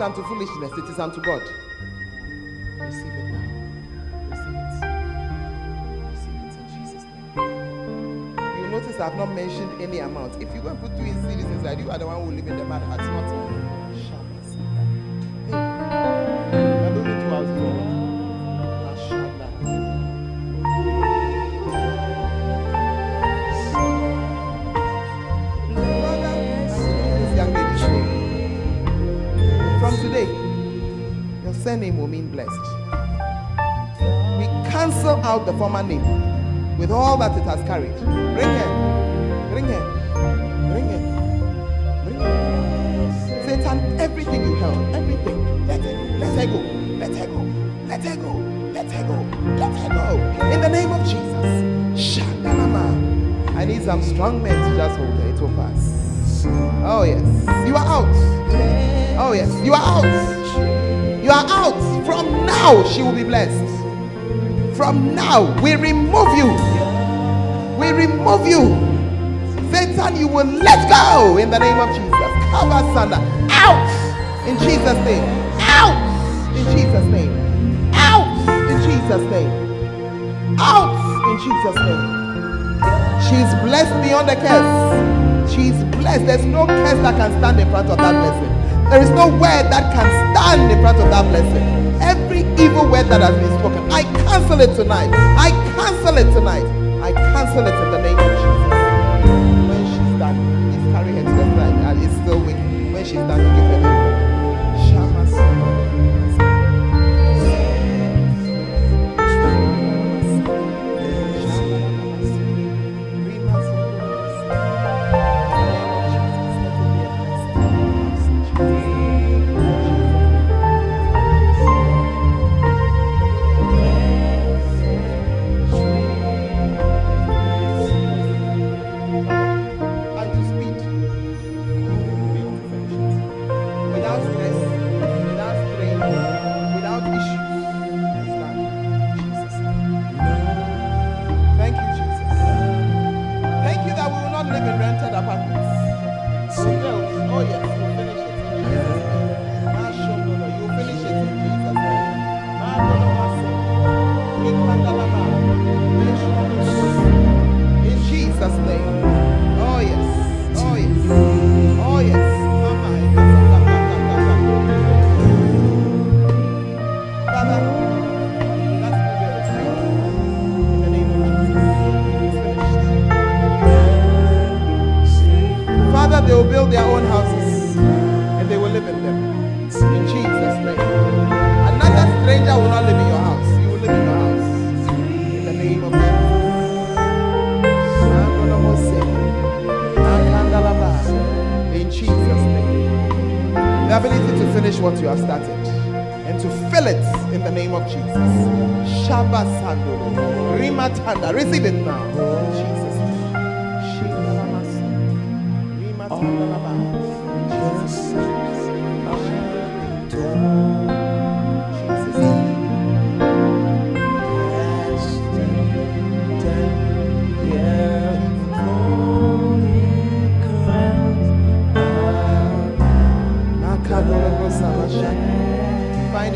Not unto foolishness, it is unto God. Receive it now. Receive it. Receive it in Jesus' name. You notice I've not mentioned any amount. If you go and put two in series inside, you are the one who will live in the mad heart, not out the former name with all that it has carried. Bring her. Bring her. Bring her. Bring her. Satan, everything you held, everything, let her, let her go. Let her go. Let her go. Let her go. Let her go. In the name of Jesus. Shandalama. I need some strong men to just hold her. It will pass. Oh, yes. You are out. Oh, yes. You are out. You are out. From now, she will be blessed. From now, we remove you. We remove you. Satan, you will let go in the name of Jesus. Cover. Out in Jesus' name. Out in Jesus' name. Out in Jesus' name. Out in Jesus' name. She's blessed beyond the curse. She's blessed. There's no curse that can stand in front of that blessing. There is no word that can stand in front of that blessing. Every evil word that has been spoken, cancel it tonight. I cancel it tonight. I cancel it in the name of Jesus. When she's done, please carry her to the side. It's still. When she's done, you have started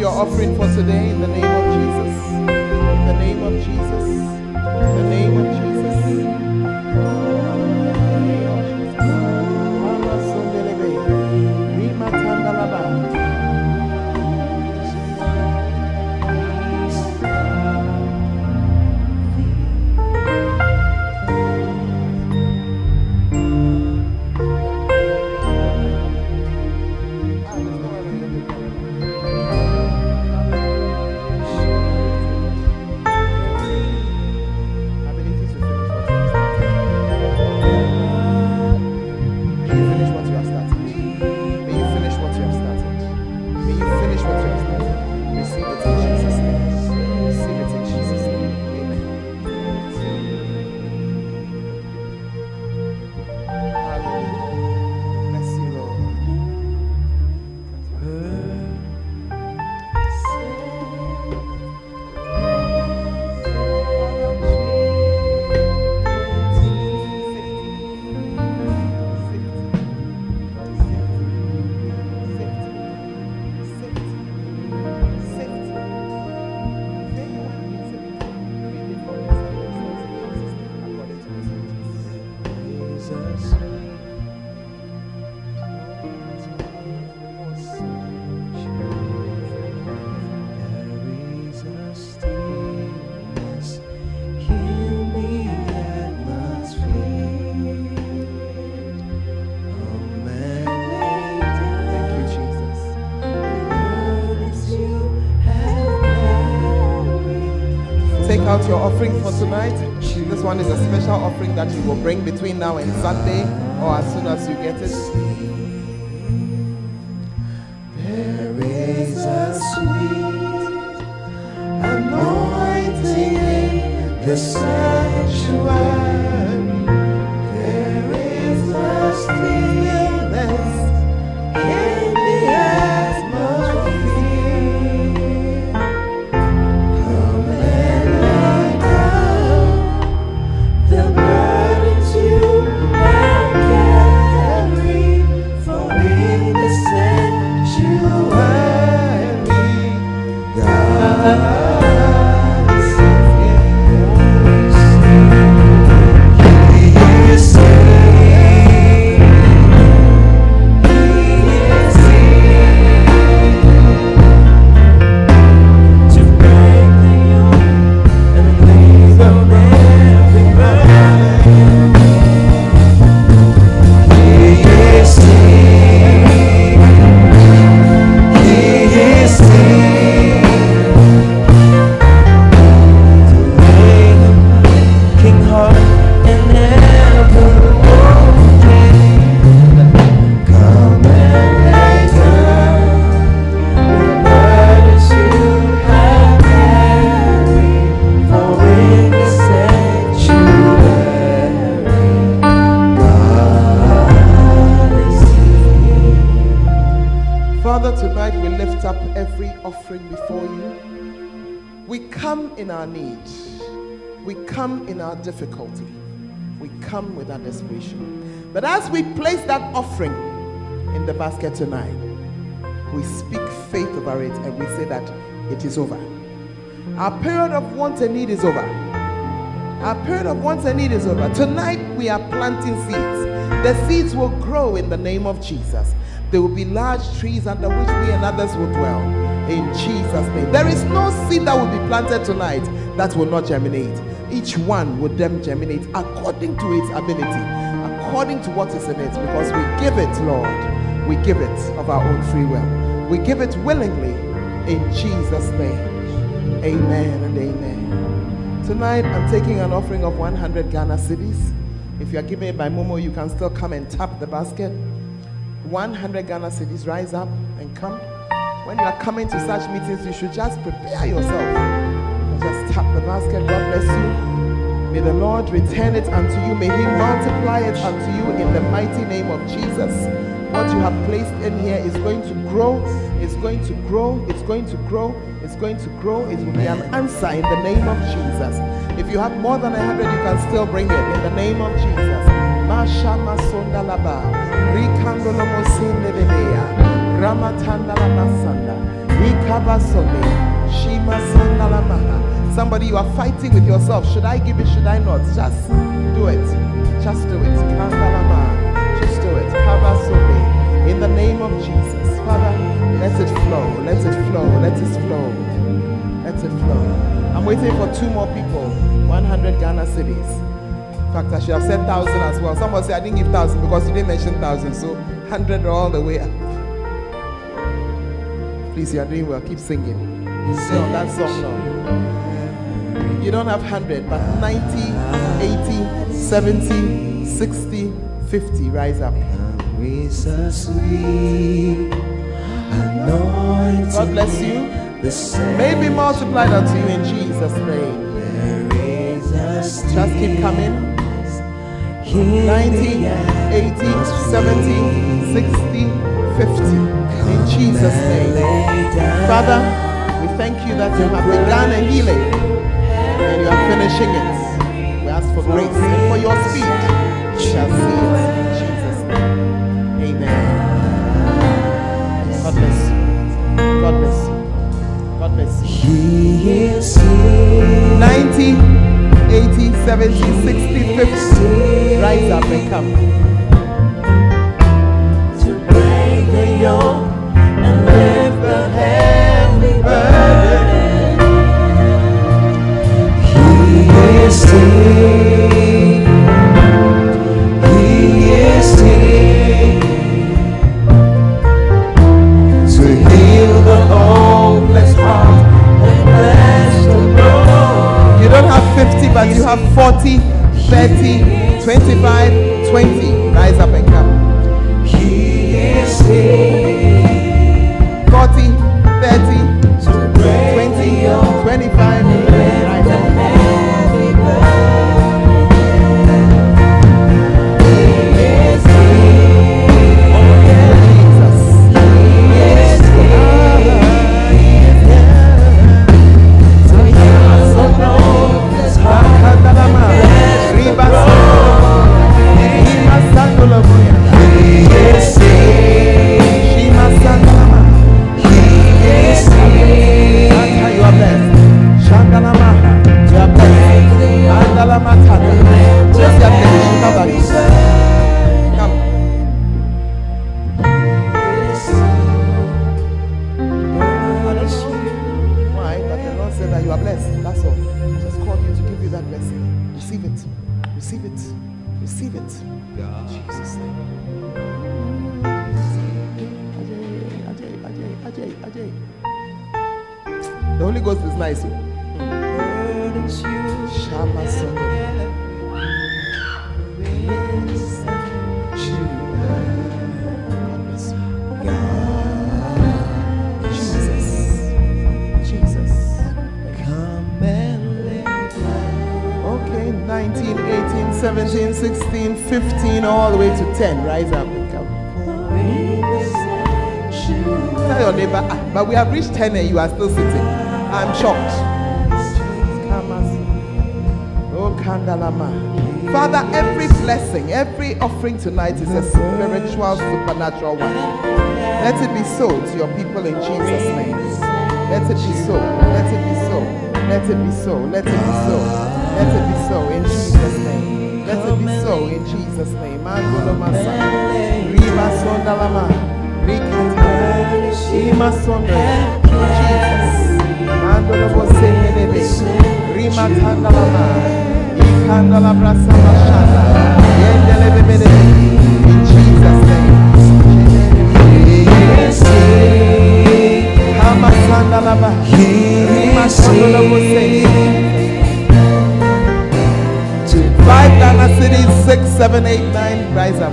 your offering for today in the name of Jesus. In the name of Jesus. In the name of Jesus. Out your offering for tonight. This one is a special offering that you will bring between now and Sunday or as soon as you get it. As we place that offering in the basket tonight, we speak faith over it and we say that it is over. Our period of want and need is over. Our period of wants and need is over. Tonight we are planting seeds. The seeds will grow in the name of Jesus. There will be large trees under which we and others will dwell. In Jesus' name. There is no seed that will be planted tonight that will not germinate. Each one will then germinate according to its ability, according to what is in it, because we give it, Lord. We give it of our own free will. We give it willingly in Jesus' name. Amen and amen. Tonight, I'm taking an offering of 100 Ghana cedis. If you are giving it by Momo, you can still come and tap the basket. 100 Ghana cedis, rise up and come. when you are coming to such meetings, you should just prepare yourself. Just tap the basket. God bless you. May the Lord return it unto you. May He multiply it unto you in the mighty name of Jesus. What you have placed in here is going to grow. It's going to grow. It's going to grow. It's going to grow. It will be an answer in the name of Jesus. If you have more than a hundred, you can still bring it in the name of Jesus. Masha masonda laba, rikandolo mosinde lelea, ramatanda la masanda, ikabasone, shima sanda. Somebody, you are fighting with yourself. Should I give it? Should I not? Just do it. Just do it. Just do it. In the name of Jesus. Father, let it flow. Let it flow. Let it flow. Let it flow. I'm waiting for two more people. 100 Ghana cedis. In fact, I should have said thousand as well. Someone said I didn't give thousand because you didn't mention thousand. So 100 all the way up. Please, you are doing well. Keep singing. Sing on that song now. You don't have 100, but 90, 80, 70, 60, 50. Rise up. God bless you. May be multiplied unto you in Jesus' name. Just keep coming. 90, 80, 70, 60, 50. In Jesus' name. Father, we thank you that you have begun a healing and you are finishing it. We ask for grace and for your speed. We shall see it in Jesus' name. Amen. God bless you. God bless you. God bless you. He is here 90, 80, 70, 60, 50. Rise up and come. But you have 40, 30, 25, 20. Rise up and come. 10 and you are still sitting. I'm shocked. Oh, Kandalama. Father, every blessing, every offering tonight is a spiritual, supernatural one. Let it be so to your people in Jesus' name. Let it be so. Let it be so. Let it be so. Let it be so. Let it be so in Jesus' name. Let it be so in Jesus' name. Riba sondalama. Rikata. Seven, eight, nine. Rise up.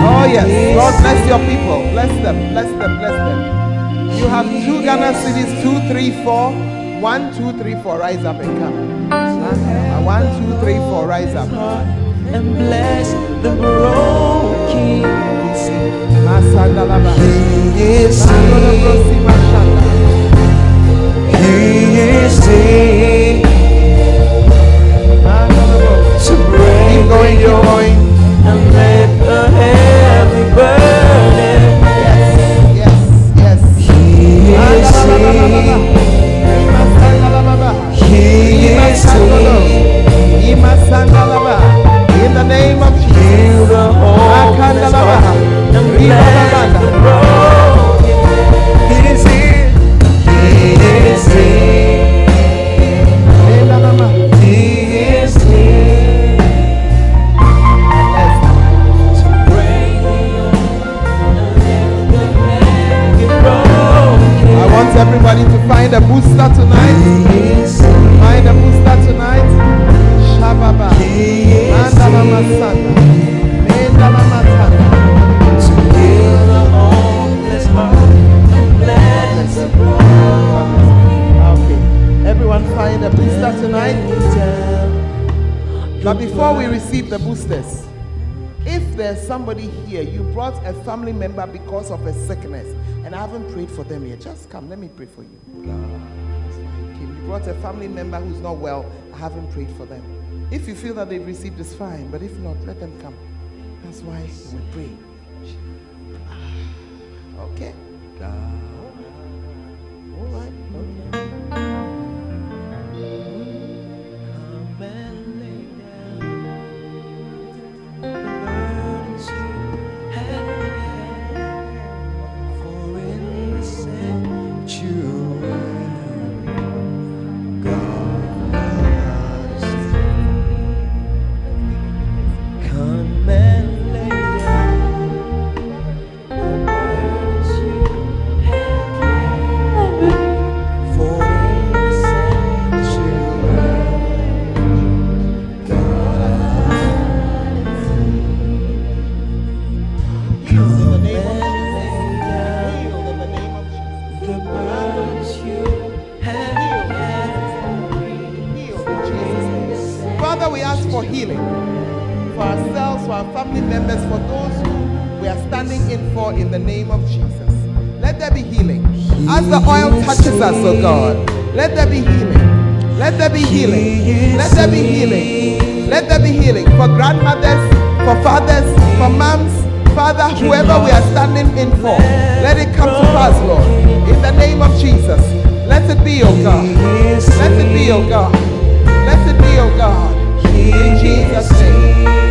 Oh, yes. God bless your people. Bless them. Bless them. Bless them. You have two Ghana cedis, two, three, four. One, two, three, four. Rise up and come. Uh, One, two, three, four. Rise up. And bless the broken. He is Mandolo here. brosi mashanda. He is Going, going. and heavy burden. Yes, yes, yes. He is. Imasandalababa. He is. In the name of Jesus. The bless Ribababanda. the broken. Everybody to find a booster tonight. Find a booster tonight. Shababa. Okay. Everyone find a booster tonight. But before we receive the boosters, if there's somebody here, you brought a family member because of a sickness, and I haven't prayed for them yet, just come. Let me pray for you. You brought a family member who's not well. I haven't prayed for them. If you feel that they've received it's fine. But if not, let them come. That's why we pray. In the name of Jesus. Let there be healing. As the oil touches us, oh God, let there be healing. Let there be healing. Let there be healing. Let there be healing for grandmothers, for fathers, for moms, Father, whoever we are standing in for, let it come to pass, Lord. In the name of Jesus. Let it be, oh God. Let it be, oh God. Let it be, oh God. In Jesus' name.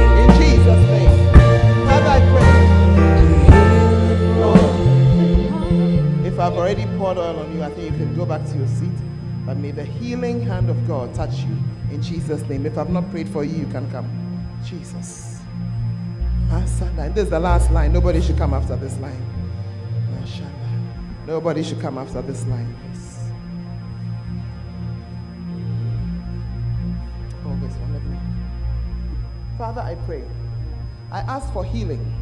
I've already poured oil on you, I think you can go back to your seat. But may the healing hand of God touch you in Jesus' name. If I've not prayed for you, you can come. Jesus. This is the last line. Nobody should come after this line. Nobody should come after this line, please. Oh, this. Father, I pray. I ask for healing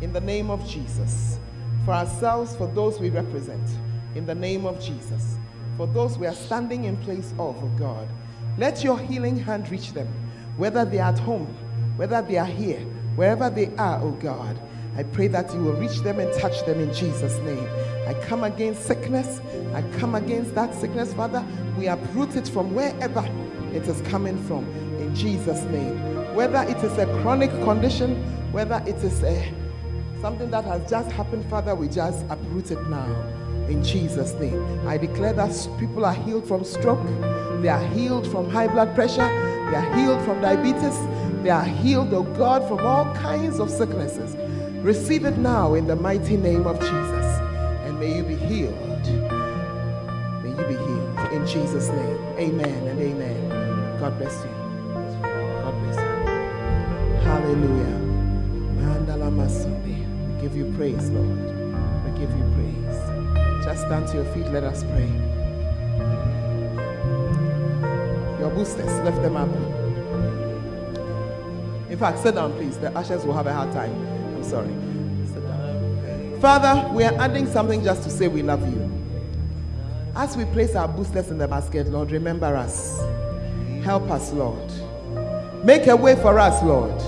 in the name of Jesus. For ourselves, for those we represent, in the name of Jesus. For those we are standing in place of, oh God. Let your healing hand reach them, whether they are at home, whether they are here, wherever they are, oh God. I pray that you will reach them and touch them in Jesus' name. I come against sickness. I come against that sickness, Father. We uproot it from wherever it is coming from in Jesus' name. Whether it is a chronic condition, whether it is a something that has just happened, Father, we just uproot it now in Jesus' name. I declare that people are healed from stroke, they are healed from high blood pressure, they are healed from diabetes, They are healed, oh God, from all kinds of sicknesses. Receive it now in the mighty name of Jesus. And may you be healed. May you be healed in Jesus' name. Amen and amen. God bless you. God bless you. Hallelujah. Mandala Masumbi. Give you praise, Lord. We give you praise. Just stand to your feet. Let us pray. Your boosters, lift them up. In fact, sit down, please. The ushers will have a hard time. I'm sorry. Sit down. Father, we are adding something just to say we love you. As we place our boosters in the basket, Lord, remember us. Help us, Lord. Make a way for us, Lord.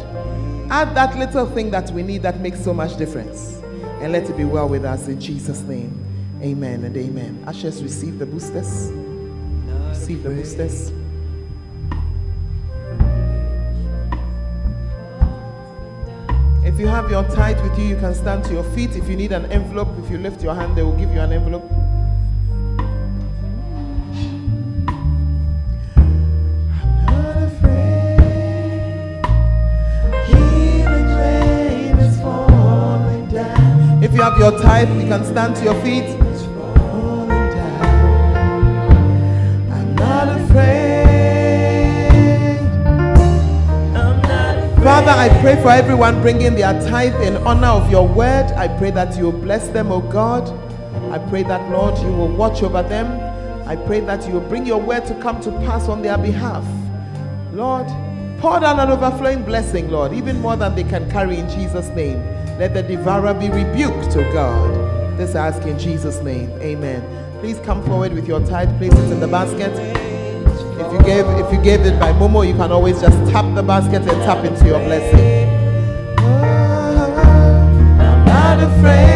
Add that little thing that we need that makes so much difference. And let it be well with us in Jesus' name. Amen and amen. Ushers, receive the boosters. Receive the boosters. If you have your tithe with you, you can stand to your feet. If you need an envelope, if you lift your hand, they will give you an envelope. Have your tithe, you can stand to your feet. Father, I pray for everyone bringing their tithe in honor of your word. I pray that you will bless them, oh God. I pray that, Lord, you will watch over them. I pray that you will bring your word to come to pass on their behalf. Lord, pour down an overflowing blessing, Lord, even more than they can carry in Jesus' name. Let the devourer be rebuked, oh God. This I ask in Jesus' name. Amen. Please come forward with your tithe, place it in the basket. If you gave if you gave it by Momo, you can always just tap the basket and tap into your blessing. I'm not afraid.